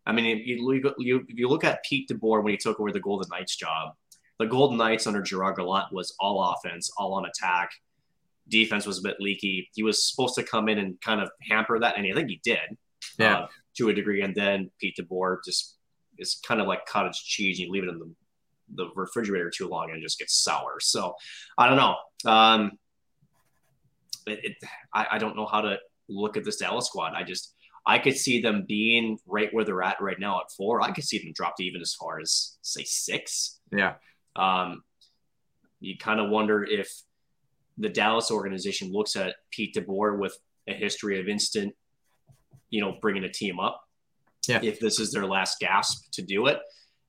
I mean, if you, you, if you look at Pete DeBoer when he took over the Golden Knights job, the Golden Knights under Gerard Gallant was all offense, all on attack. Defense was a bit leaky. He was supposed to come in and kind of hamper that, and I think he did, yeah, uh, to a degree. And then Pete DeBoer just is kind of like cottage cheese. You leave it in the the refrigerator too long and it just gets sour. So I don't know. Um, it, it, I, I don't know how to look at this Dallas squad. I just I could see them being right where they're at right now at four. I could see them drop to even as far as say six. Yeah. Um, you kind of wonder if the Dallas organization looks at Pete DeBoer with a history of instant, you know, bringing a team up. Yeah. If this is their last gasp to do it,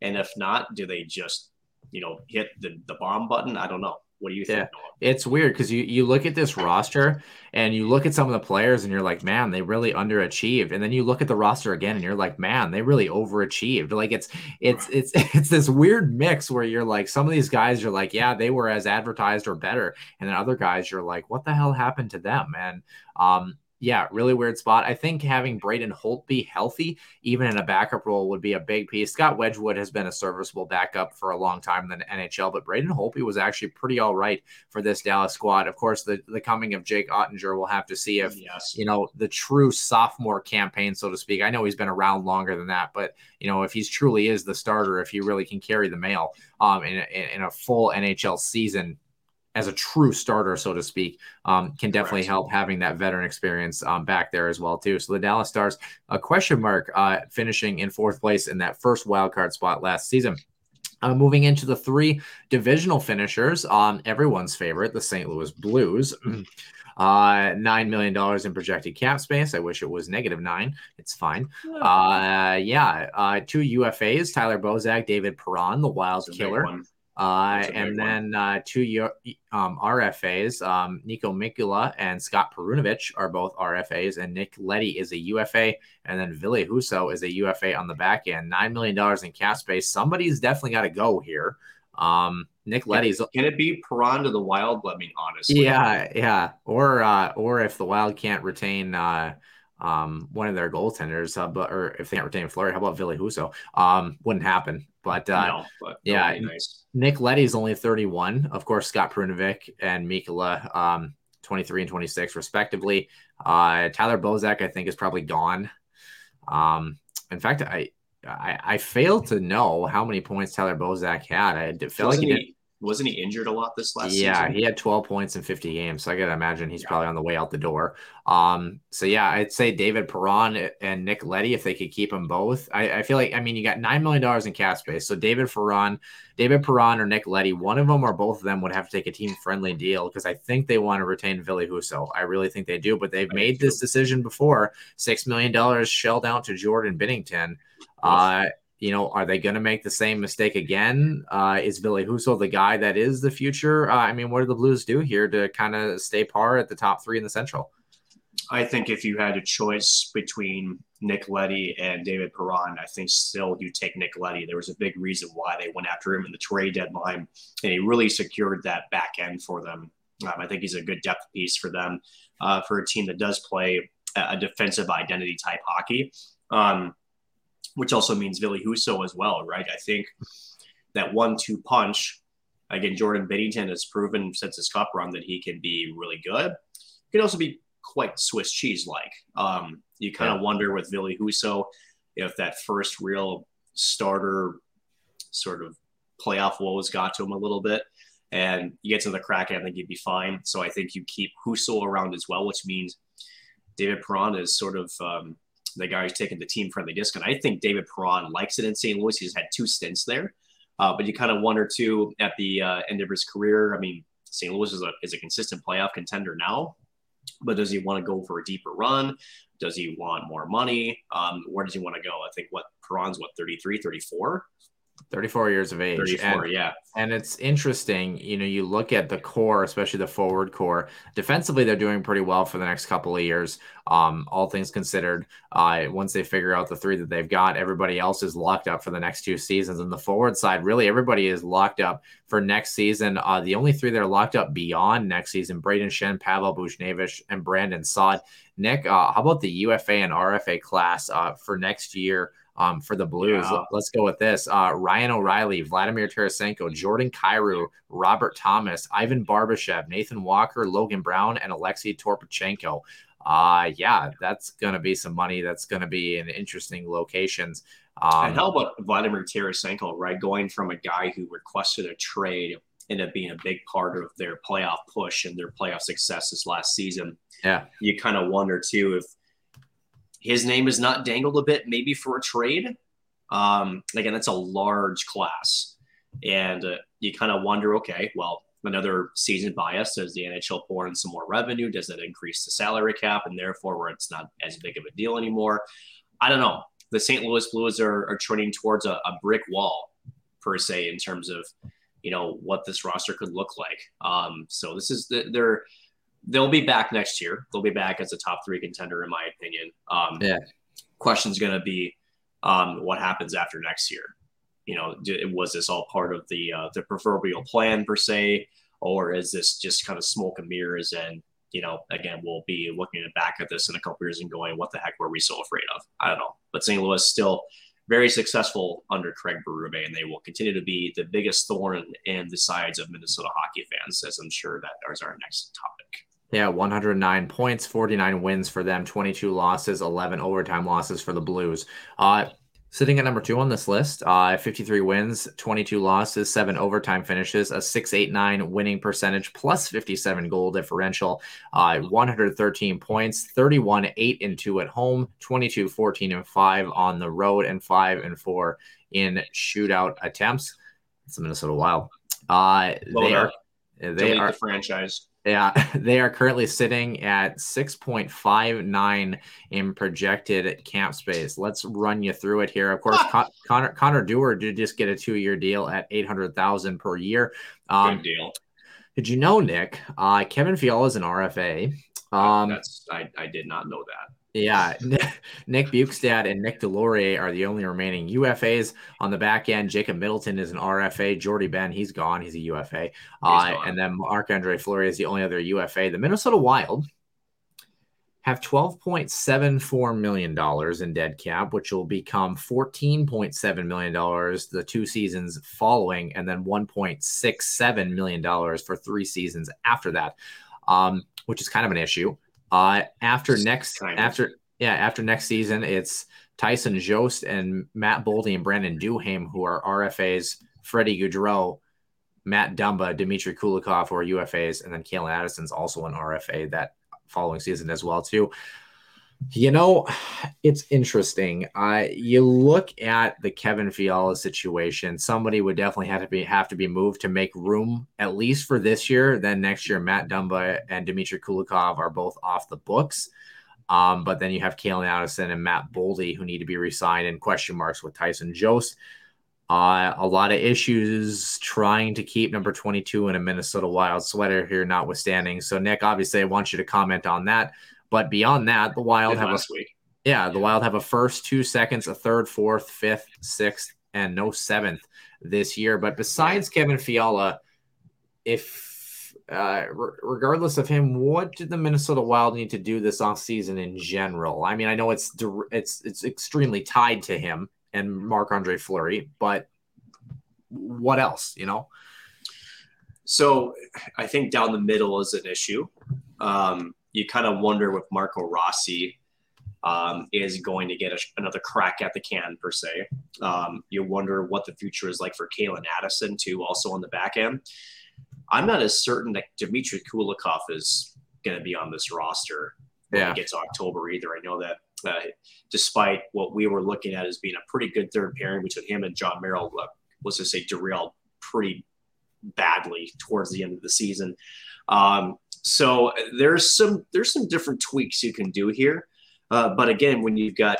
and if not, do they just you know, hit the, the bomb button. I don't know. What do you think? Yeah. It's weird because you, you look at this roster and you look at some of the players and you're like, man, they really underachieved. And then you look at the roster again and you're like, man, they really overachieved. Like it's it's it's it's this weird mix where you're like, some of these guys you're like, yeah, they were as advertised or better. And then other guys you're like, what the hell happened to them? And um yeah, really weird spot. I think having Braden Holtby healthy, even in a backup role, would be a big piece. Scott Wedgewood has been a serviceable backup for a long time in the NHL, but Braden Holtby was actually pretty all right for this Dallas squad. Of course, the, the coming of Jake Oettinger, we'll have to see if, yes. you know, the true sophomore campaign, so to speak. I know he's been around longer than that, but, you know, if he's truly is the starter, if he really can carry the mail um, in, in, in a full NHL season, as a true starter, so to speak, um, can definitely Correct. help having that veteran experience um, back there as well too. So the Dallas Stars, a question mark, uh, finishing in fourth place in that first wild card spot last season. Uh, moving into the three divisional finishers, um, everyone's favorite, the St. Louis Blues. Uh, nine million dollars in projected cap space. I wish it was negative nine. It's fine. Uh, yeah. Uh, two UFAs: Tyler Bozak, David Perron, the Wild Killer. Uh, and then uh, two um, RFAs, um, Niko Mikkola and Scott Perunovich are both RFAs, and Nick Leddy is a UFA, and then Ville Husso is a UFA on the back end. Nine million dollars in cap space. Somebody's definitely got to go here. Um, Nick Leddy's Can it be Perron to the Wild? Let me honestly. Yeah, yeah. Or uh, or if the Wild can't retain uh, um, one of their goaltenders, uh, but or if they can't retain Fleury, how about Ville Husso? Um, wouldn't happen. But, uh, no, but yeah, nice. Nick Leddy's only 31. Of course, Scott Perunovich and Mikkola, um, 23 and 26, respectively. Uh, Tyler Bozak, I think, is probably gone. Um, in fact, I, I I failed to know how many points Tyler Bozak had. I feel Wasn't like he, he, wasn't he injured a lot this last year? yeah, season? he had 12 points in 50 games. So I gotta imagine he's probably on the way out the door. Um, so yeah, I'd say David Perron and Nick Leddy, if they could keep them both. I, I feel like I mean you got nine million dollars in cap space. So David Perron, David Perron or Nick Leddy, one of them or both of them would have to take a team friendly deal because I think they want to retain Ville Husso. I really think they do, but they've I made this decision before. Six million dollars shelled out to Jordan Binnington. Uh, you know, are they going to make the same mistake again? Uh, is Ville Husso the guy that is the future? Uh, I mean, what do the Blues do here to kind of stay par at the top three in the Central? I think if you had a choice between Nick Leddy and David Perron, I think still you take Nick Leddy. There was a big reason why they went after him in the trade deadline, and he really secured that back end for them. Um, I think he's a good depth piece for them uh, for a team that does play a defensive identity type hockey, um, which also means Ville Husso as well, right? I think that one-two punch again. Jordan Binnington has proven since his cup run that he can be really good. He can also be quite Swiss cheese like. Um, you kind of Yeah. wonder with Ville Husso if that first real starter sort of playoff woes got to him a little bit. And you get to the crack, I think you'd be fine. So I think you keep Husso around as well, which means David Perron is sort of um, the guy who's taking the team friendly disc. And I think David Perron likes it in St. Louis. He's had two stints there. Uh, but you kind of wonder too at the uh, end of his career. I mean, St. Louis is a, is a consistent playoff contender now, but does he want to go for a deeper run? Does he want more money? Um, where does he want to go? I think what Perron's what 33, 34, 34 years of age. 34. And- yeah. And it's interesting, you know, you look at the core, especially the forward core. Defensively, they're doing pretty well for the next couple of years. Um, all things considered, uh, once they figure out the three that they've got, everybody else is locked up for the next two seasons. And the forward side, really, everybody is locked up for next season. Uh, the only three that are locked up beyond next season: Brayden Schenn, Pavel Buchnevich, and Brandon Saad. Nick, uh, how about the UFA and RFA class uh, for next year? Um, for the Blues. Yeah. Let, us go with this. Uh, Ryan O'Reilly, Vladimir Tarasenko, Jordan Kyrou, Robert Thomas, Ivan Barbashev, Nathan Walker, Logan Brown, and Alexei Toropchenko. Uh, yeah, that's going to be some money. That's going to be in interesting locations. Um, and how about Vladimir Tarasenko, right? Going from a guy who requested a trade ended up being a big part of their playoff push and their playoff success this last season. Yeah. You kind of wonder too if his name is not dangled a bit, maybe for a trade. Um, again, that's a large class. And uh, you kind of wonder, okay, well, another season bias. Does the NHL pour in some more revenue? Does it increase the salary cap and therefore where it's not as big of a deal anymore? I don't know. The St. Louis Blues are, are trending towards a, a brick wall per se in terms of you know what this roster could look like. Um, so this is the, they're they'll be back next year. They'll be back as a top three contender in my opinion. Um, Yeah. Question's going to be um, what happens after next year. You know, d- was this all part of the uh, the proverbial plan per se, or is this just kind of smoke and mirrors? And you know, again, we'll be looking back at this in a couple years and going, "What the heck were we so afraid of?" I don't know. But St. Louis still very successful under Craig Berube, and they will continue to be the biggest thorn in the sides of Minnesota hockey fans, as I'm sure that is our next topic. Yeah, 109 points, 49 wins for them, 22 losses, 11 overtime losses for the Blues. Uh, sitting at number two on this list, uh, 53 wins, 22 losses, seven overtime finishes, a 689 winning percentage, plus 57 goal differential, uh, 113 points, 31 8 and 2 at home, 22 14 and 5 on the road, and 5 and 4 in shootout attempts. It's the Minnesota Wild. Uh, Well they are. They are the franchise. Yeah, they are currently sitting at 6.59 in projected camp space. Let's run you through it here. Of course, Con- Connor Connor Dewar did just get a two-year deal at 800,000 per year. Um, Good deal. did you know, Nick? Uh, Kevin Fiala is an RFA. Um, That's I, I did not know that. Yeah, Nick Bjugstad and Nic Deslauriers are the only remaining UFAs on the back end. Jacob Middleton is an RFA. Jordie Benn, he's gone. He's a UFA. Uh, and then Marc Andre Fleury is the only other UFA. The Minnesota Wild have $12.74 million in dead cap, which will become $14.7 million the two seasons following, and then $1.67 million for three seasons after that, um, which is kind of an issue. Uh, after next, after, yeah, after next season, it's Tyson Jost and Matt Boldy and Brandon Duhaime, who are RFAs, Freddie Gaudreau, Matt Dumba, Dmitry Kulikov, who are UFAs, and then Calen Addison's also an RFA that following season as well too. You know, it's interesting. Uh, you look at the Kevin Fiala situation. Somebody would definitely have to be have to be moved to make room at least for this year. Then next year, Matt Dumba and Dmitry Kulikov are both off the books. Um, but then you have Calen Addison and Matt Boldy who need to be resigned and question marks with Tyson Jost. Uh, a lot of issues trying to keep number 22 in a Minnesota Wild sweater here, notwithstanding. So, Nick, obviously, I want you to comment on that. But beyond that, the Wild have a week. Yeah, the Wild have a first, two seconds, a third, fourth, fifth, sixth, and no seventh this year. But besides Kevin Fiala, if uh, re- regardless of him, what did the Minnesota Wild need to do this off season in general? I mean, I know it's it's it's extremely tied to him and Marc Andre Fleury, but what else, you know? So I think down the middle is an issue. Um, you kind of wonder if Marco Rossi um, is going to get a, another crack at the can, per se. Um, you wonder what the future is like for Calen Addison, too, also on the back end. I'm not as certain that Dmitry Kulikov is going to be on this roster when yeah. it gets October either. I know that uh, despite what we were looking at as being a pretty good third pairing between him and Jon Merrill, uh, let's just say derailed pretty badly towards the end of the season. Um, so there's some there's some different tweaks you can do here, uh, but again, when you've got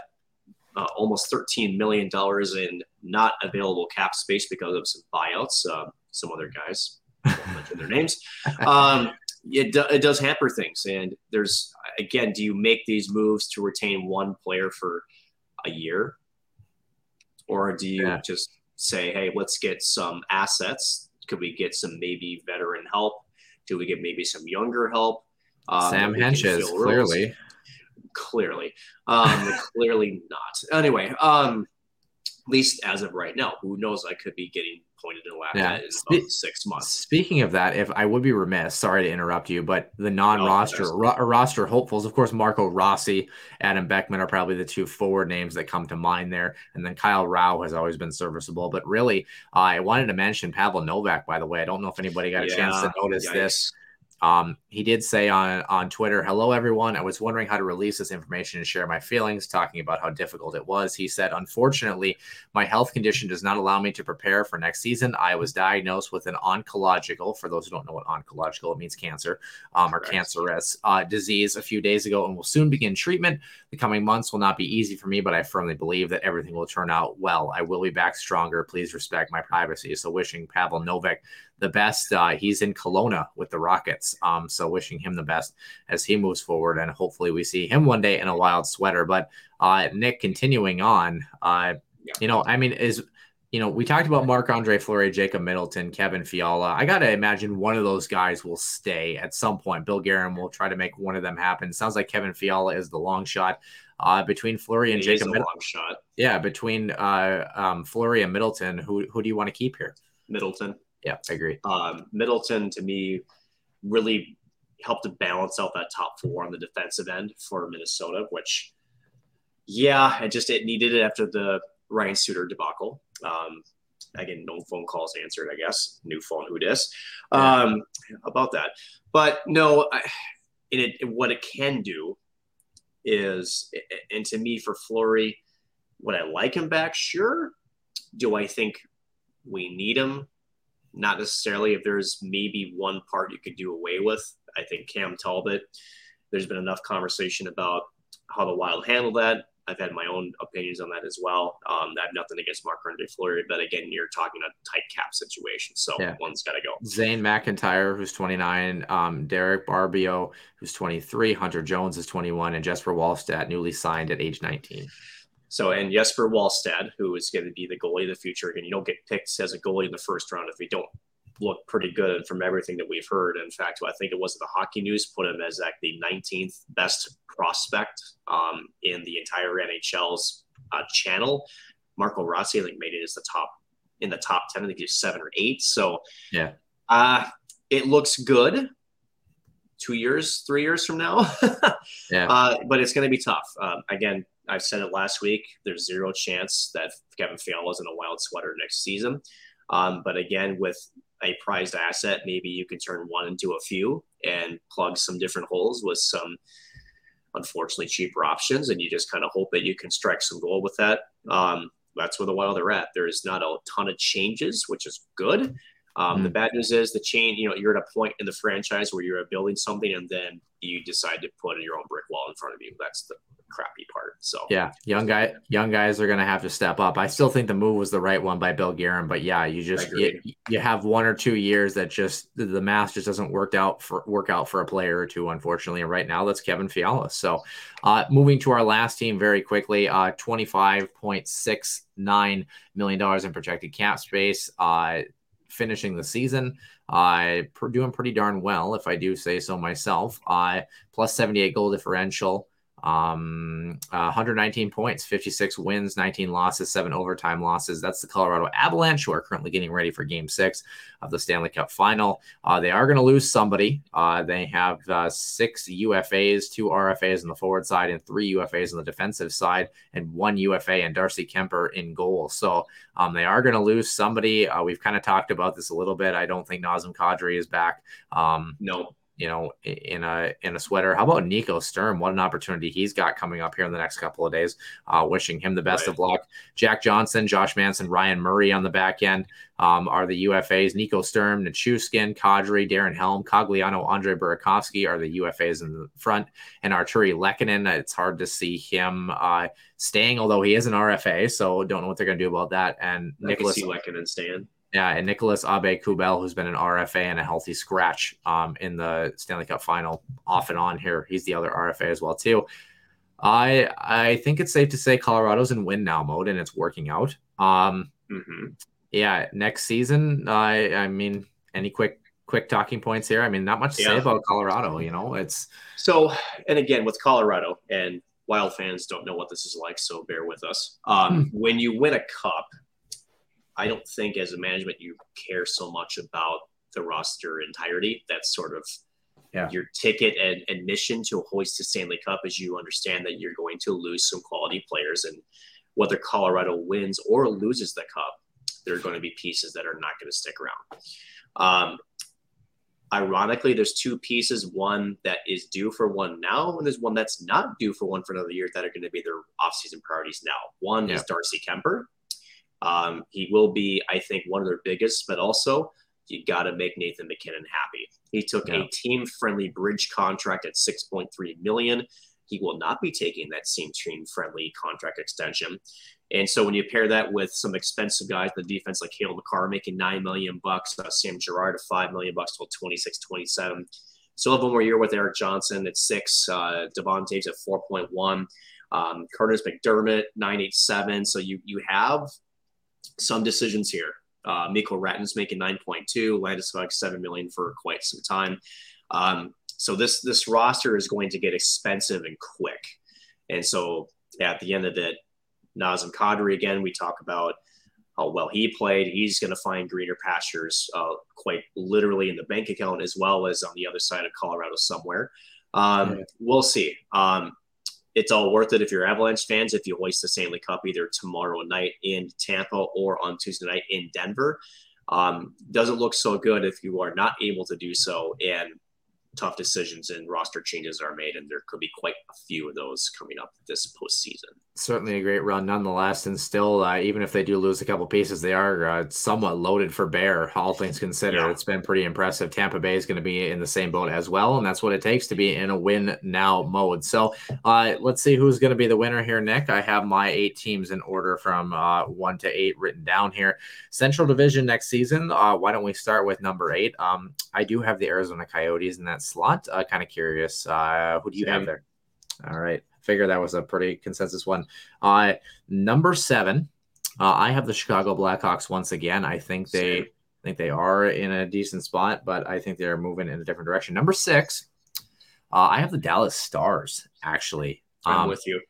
uh, almost 13 million dollars in not available cap space because of some buyouts, uh, some other guys, won't mention their names. Um, it, do, it does hamper things. And there's, again, do you make these moves to retain one player for a year? Or do you yeah. just say, hey, let's get some assets? Could we get some maybe veteran help? Do we get maybe some younger help? Um, Sam Hentges, clearly. Clearly. Um, clearly not. Anyway, um, at least as of right now, who knows? I could be getting pointed and laughed yeah. at in about Spe- six months. Speaking of that, if I would be remiss, sorry to interrupt you, but the non-roster oh, ro- roster hopefuls, of course, Marco Rossi, Adam Beckman are probably the two forward names that come to mind there, and then Kyle Rau has always been serviceable. But really, uh, I wanted to mention Pavel Novak. By the way, I don't know if anybody got a yeah, chance to notice yikes. this. Um, he did say on on Twitter, "Hello everyone. I was wondering how to release this information and share my feelings, talking about how difficult it was." He said, "Unfortunately, my health condition does not allow me to prepare for next season. I was diagnosed with an oncological, for those who don't know what oncological, it means cancer, um, or cancerous uh, disease a few days ago, and will soon begin treatment. The coming months will not be easy for me, but I firmly believe that everything will turn out well. I will be back stronger. Please respect my privacy." So, wishing Pavel Novak the best. Uh, he's in Kelowna with the Rockets. Um, so wishing him the best as he moves forward, and hopefully we see him one day in a wild sweater. But uh, Nick, continuing on, uh, you know, I mean, is you know, we talked about Marc Andre Fleury, Jacob Middleton, Kevin Fiala. I got to imagine one of those guys will stay at some point. Bill Guerin will try to make one of them happen. sounds like Kevin Fiala is the long shot. Uh, between Fleury and Jacob Middleton. shot. Yeah, between uh, um, Fleury and Middleton, who who do you want to keep here? Middleton. Yeah, I agree. Um, Middleton to me really helped to balance out that top four on the defensive end for Minnesota, which, yeah, it just it needed it after the Ryan Suter debacle. Um, again, no phone calls answered, I guess. New phone, who dis? Um, about that. But no, I, it, what it can do is, and to me, for Fleury, would I like him back? Sure. Do I think we need him? Not necessarily if there's maybe one part you could do away with. I think Cam Talbot, there's been enough conversation about how the Wild handle that. I've had my own opinions on that as well. Um, I have nothing against Marc Andre Fleury, but again, you're talking a tight cap situation, so yeah. one's got to go. Zane McIntyre, who's 29, um, Dereck Baribeau, who's 23, Hunter Jones is 21, and Jesper Wallstedt, newly signed at age 19. So, and Jesper Wallstedt, who is going to be the goalie of the future, and you don't get picked as a goalie in the first round if you don't look pretty good And from everything that we've heard. In fact, I think it was the Hockey News put him as like the 19th best prospect um, in the entire NHL's uh, channel. Marco Rossi, I think, made it as the top in the top 10. I think he's seven or eight. So, yeah, uh, it looks good. Two years, three years from now, yeah. Uh, but it's going to be tough. Um, again, I said it last week. There's zero chance that Kevin Fiala is in a wild sweater next season. Um, but again, with a prized asset, maybe you can turn one into a few and plug some different holes with some unfortunately cheaper options, and you just kind of hope that you can strike some gold with that. Um, that's where the Wild are at. There's not a ton of changes, which is good. Um, mm. The bad news is the chain. You know, you're at a point in the franchise where you're building something, and then you decide to put your own brick wall in front of you. That's the crappy part. So yeah, young guy, young guys are going to have to step up. I still think the move was the right one by Bill Guerin, but yeah, you just you, you, have one or two years that just the math just doesn't work out for work out for a player or two, unfortunately. And right now, that's Kevin Fiala. So uh, moving to our last team very quickly, uh, twenty five point six nine million dollars in projected cap space. Uh, finishing the season. Uh, doing pretty darn well, if I do say so myself. Uh, plus 78 goal differential. Um, uh, 119 points, 56 wins, 19 losses, seven overtime losses. That's the Colorado Avalanche, who are currently getting ready for game six of the Stanley Cup final. Uh, they are going to lose somebody. Uh, they have uh, six UFAs, two RFAs on the forward side, and three UFAs on the defensive side, and one UFA and Darcy Kuemper in goal. So um, they are going to lose somebody. Uh, we've kind of talked about this a little bit. I don't think Nazem Kadri is back. Um, no you know, in a in a sweater. How about Nico Sturm? What an opportunity he's got coming up here in the next couple of days. Uh, wishing him the best right. of luck. Jack Johnson, Josh Manson, Ryan Murray on the back end um, are the UFAs. Nico Sturm, Nichushkin, Kadri, Darren Helm, Cogliano, Andre Burakovsky are the UFAs in the front, and Artturi Lehkonen. It's hard to see him uh, staying, although he is an RFA, so don't know what they're going to do about that. And I Nicholas Lehkonen staying. Yeah, and Nicolas Aube-Kubel, who's been an RFA and a healthy scratch um, in the Stanley Cup final off and on here. He's the other RFA as well, too. I I think it's safe to say Colorado's in win now mode and it's working out. Um, mm-hmm. Yeah, next season, I I mean, any quick quick talking points here? I mean, not much to yeah. say about Colorado. You know, it's so. And again, with Colorado and Wild fans don't know what this is like, so bear with us. Um, hmm. When you win a cup, I don't think as a management you care so much about the roster entirety. That's sort of yeah. your ticket and admission to hoist the Stanley Cup as you understand that you're going to lose some quality players. And whether Colorado wins or loses the cup, there are going to be pieces that are not going to stick around. Um, ironically, there's two pieces one that is due for one now, and there's one that's not due for one for another year that are going to be their offseason priorities now. One yeah. is Darcy Kuemper, um, he will be, I think, one of their biggest, but also you got to make Nathan MacKinnon happy. He took yeah. a team-friendly bridge contract at 6.3 million. He will not be taking that same team-friendly contract extension. And so when you pair that with some expensive guys, the defense like Cale Makar making nine million bucks, uh, Sam Girard at five million bucks till 26, 27. Still have one more year with Erik Johnson at six, uh, Devon Toews at 4.1, um, Kurtis MacDermid 987. So you you have some decisions here. Uh, Mikko Rantanen's making 9.2, Landeskog 7 million for quite some time. Um, so this this roster is going to get expensive and quick. And so at the end of it, Nazem Kadri again, we talk about how well he played. He's going to find greener pastures, uh, quite literally in the bank account as well as on the other side of Colorado somewhere. Um, yeah. We'll see. Um, it's all worth it if you're Avalanche fans if you hoist the Stanley Cup either tomorrow night in Tampa or on Tuesday night in Denver. Um, doesn't look so good if you are not able to do so, and tough decisions and roster changes are made, and there could be quite a few of those coming up this postseason certainly a great run nonetheless. And still, uh, even if they do lose a couple pieces, they are uh, somewhat loaded for bear, all things considered. Yeah. It's been pretty impressive. Tampa Bay is going to be in the same boat as well. And that's what it takes to be in a win now mode. So uh, let's see who's going to be the winner here, Nick. I have my eight teams in order from uh, one to eight written down here. Central Division next season. Uh, why don't we start with number eight? Um, I do have the Arizona Coyotes in that slot. Uh, kind of curious. Uh, who do you Same. have there? All right figure that was a pretty consensus one. Uh, number seven, uh, I have the Chicago Blackhawks once again. I think they I think they are in a decent spot, but I think they're moving in a different direction. Number six, uh, I have the Dallas Stars. Actually, I'm Um, with you.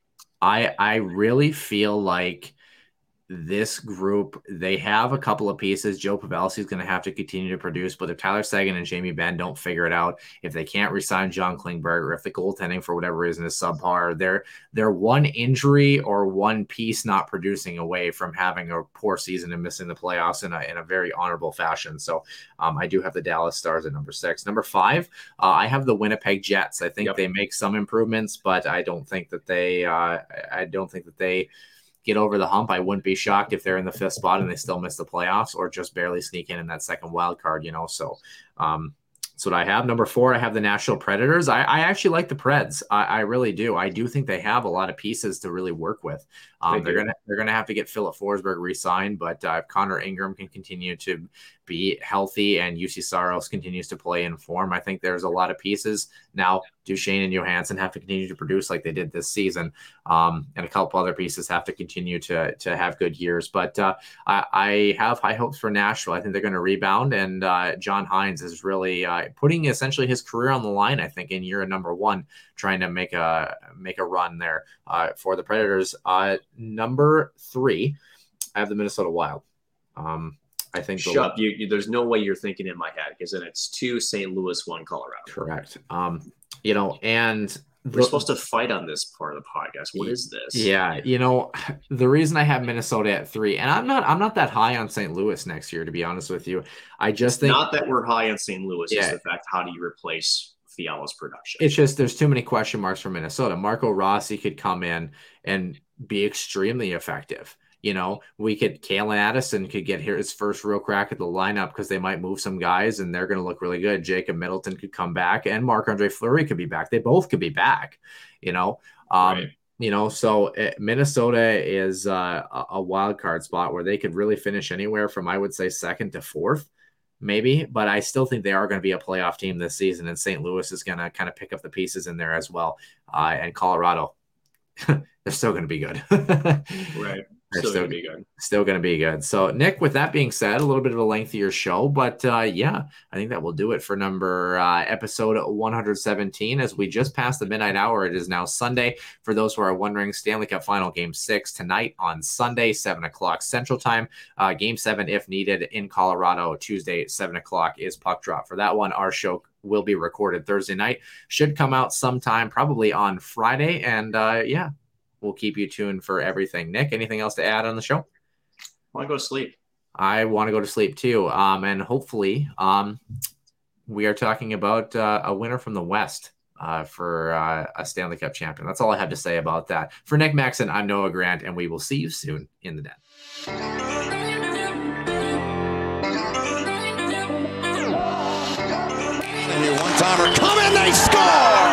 I I really feel like this group they have a couple of pieces. Joe Pavelski is going to have to continue to produce, but if Tyler Seguin and Jamie Benn don't figure it out, if they can't resign John Klingberg, or if the goaltending for whatever reason is subpar, they're they're one injury or one piece not producing away from having a poor season and missing the playoffs in a in a very honorable fashion. So um, I do have the Dallas Stars at number six. Number five, uh, I have the Winnipeg Jets. I think Yep. they make some improvements, but I don't think that they uh, I don't think that they get over the hump. I wouldn't be shocked if they're in the fifth spot and they still miss the playoffs or just barely sneak in in that second wild card, you know. So um, that's what I have. Number four, I have the Nashville Predators. I, I actually like the Preds. I, I really do. I do think they have a lot of pieces to really work with. Um, They they're do. gonna they're gonna have to get Filip Forsberg re-signed, but uh, if Connor Ingram can continue to be healthy and Juuse Saros continues to play in form, I think there's a lot of pieces. Now Duchene and Johansen have to continue to produce like they did this season, um, and a couple other pieces have to continue to to have good years. But uh, I, I have high hopes for Nashville. I think they're going to rebound, and uh, John Hynes is really uh, putting essentially his career on the line. I think in year number one, trying to make a make a run there uh, for the Predators. Number three, I have the Minnesota Wild. Um, I think the Shut up. You, you, there's no way you're thinking in my head because then it's two St. Louis, one Colorado. correct. Um, you know, and We're supposed to fight on this part of the podcast. What is this? Yeah, you know, the reason I have Minnesota at three, and I'm not I'm not that high on St. Louis next year, to be honest with you. I just think Not that we're high on St. Louis. It's Yeah. the fact how do you replace Fiala's production? it's just there's too many question marks for Minnesota. Marco Rossi could come in and be extremely effective. You know, we could Calen Addison could get here his first real crack at the lineup because they might move some guys and they're going to look really good. Jacob Middleton could come back and Marc Andre Fleury could be back. They both could be back. You know, um, Right. you know, so uh, Minnesota is uh, a, a wild card spot where they could really finish anywhere from I would say second to fourth maybe, but I still think they are going to be a playoff team this season, and St. Louis is going to kind of pick up the pieces in there as well. Uh, and Colorado, they're still going to be good. Right. They're Still still, gonna be good. still going to be good. So, Nick, with that being said, a little bit of a lengthier show, but uh, yeah, I think that will do it for number uh, episode 117. As we just passed the midnight hour, it is now Sunday. For those who are wondering, Stanley Cup Final Game Six tonight on Sunday, seven o'clock Central Time. Uh, game seven, if needed, in Colorado. Tuesday, seven o'clock is puck drop. For that one, our show will be recorded Thursday night. Should come out sometime, probably on Friday. And uh, yeah, we'll keep you tuned for everything. Nick, anything else to add on the show? I want to go to sleep. I want to go to sleep too. Um, and hopefully, um, we are talking about uh, a winner from the West uh, for uh, a Stanley Cup champion. That's all I have to say about that. For Nick Maxon, I'm Noah Grant, and we will see you soon in the den. And one-timer come in, they score!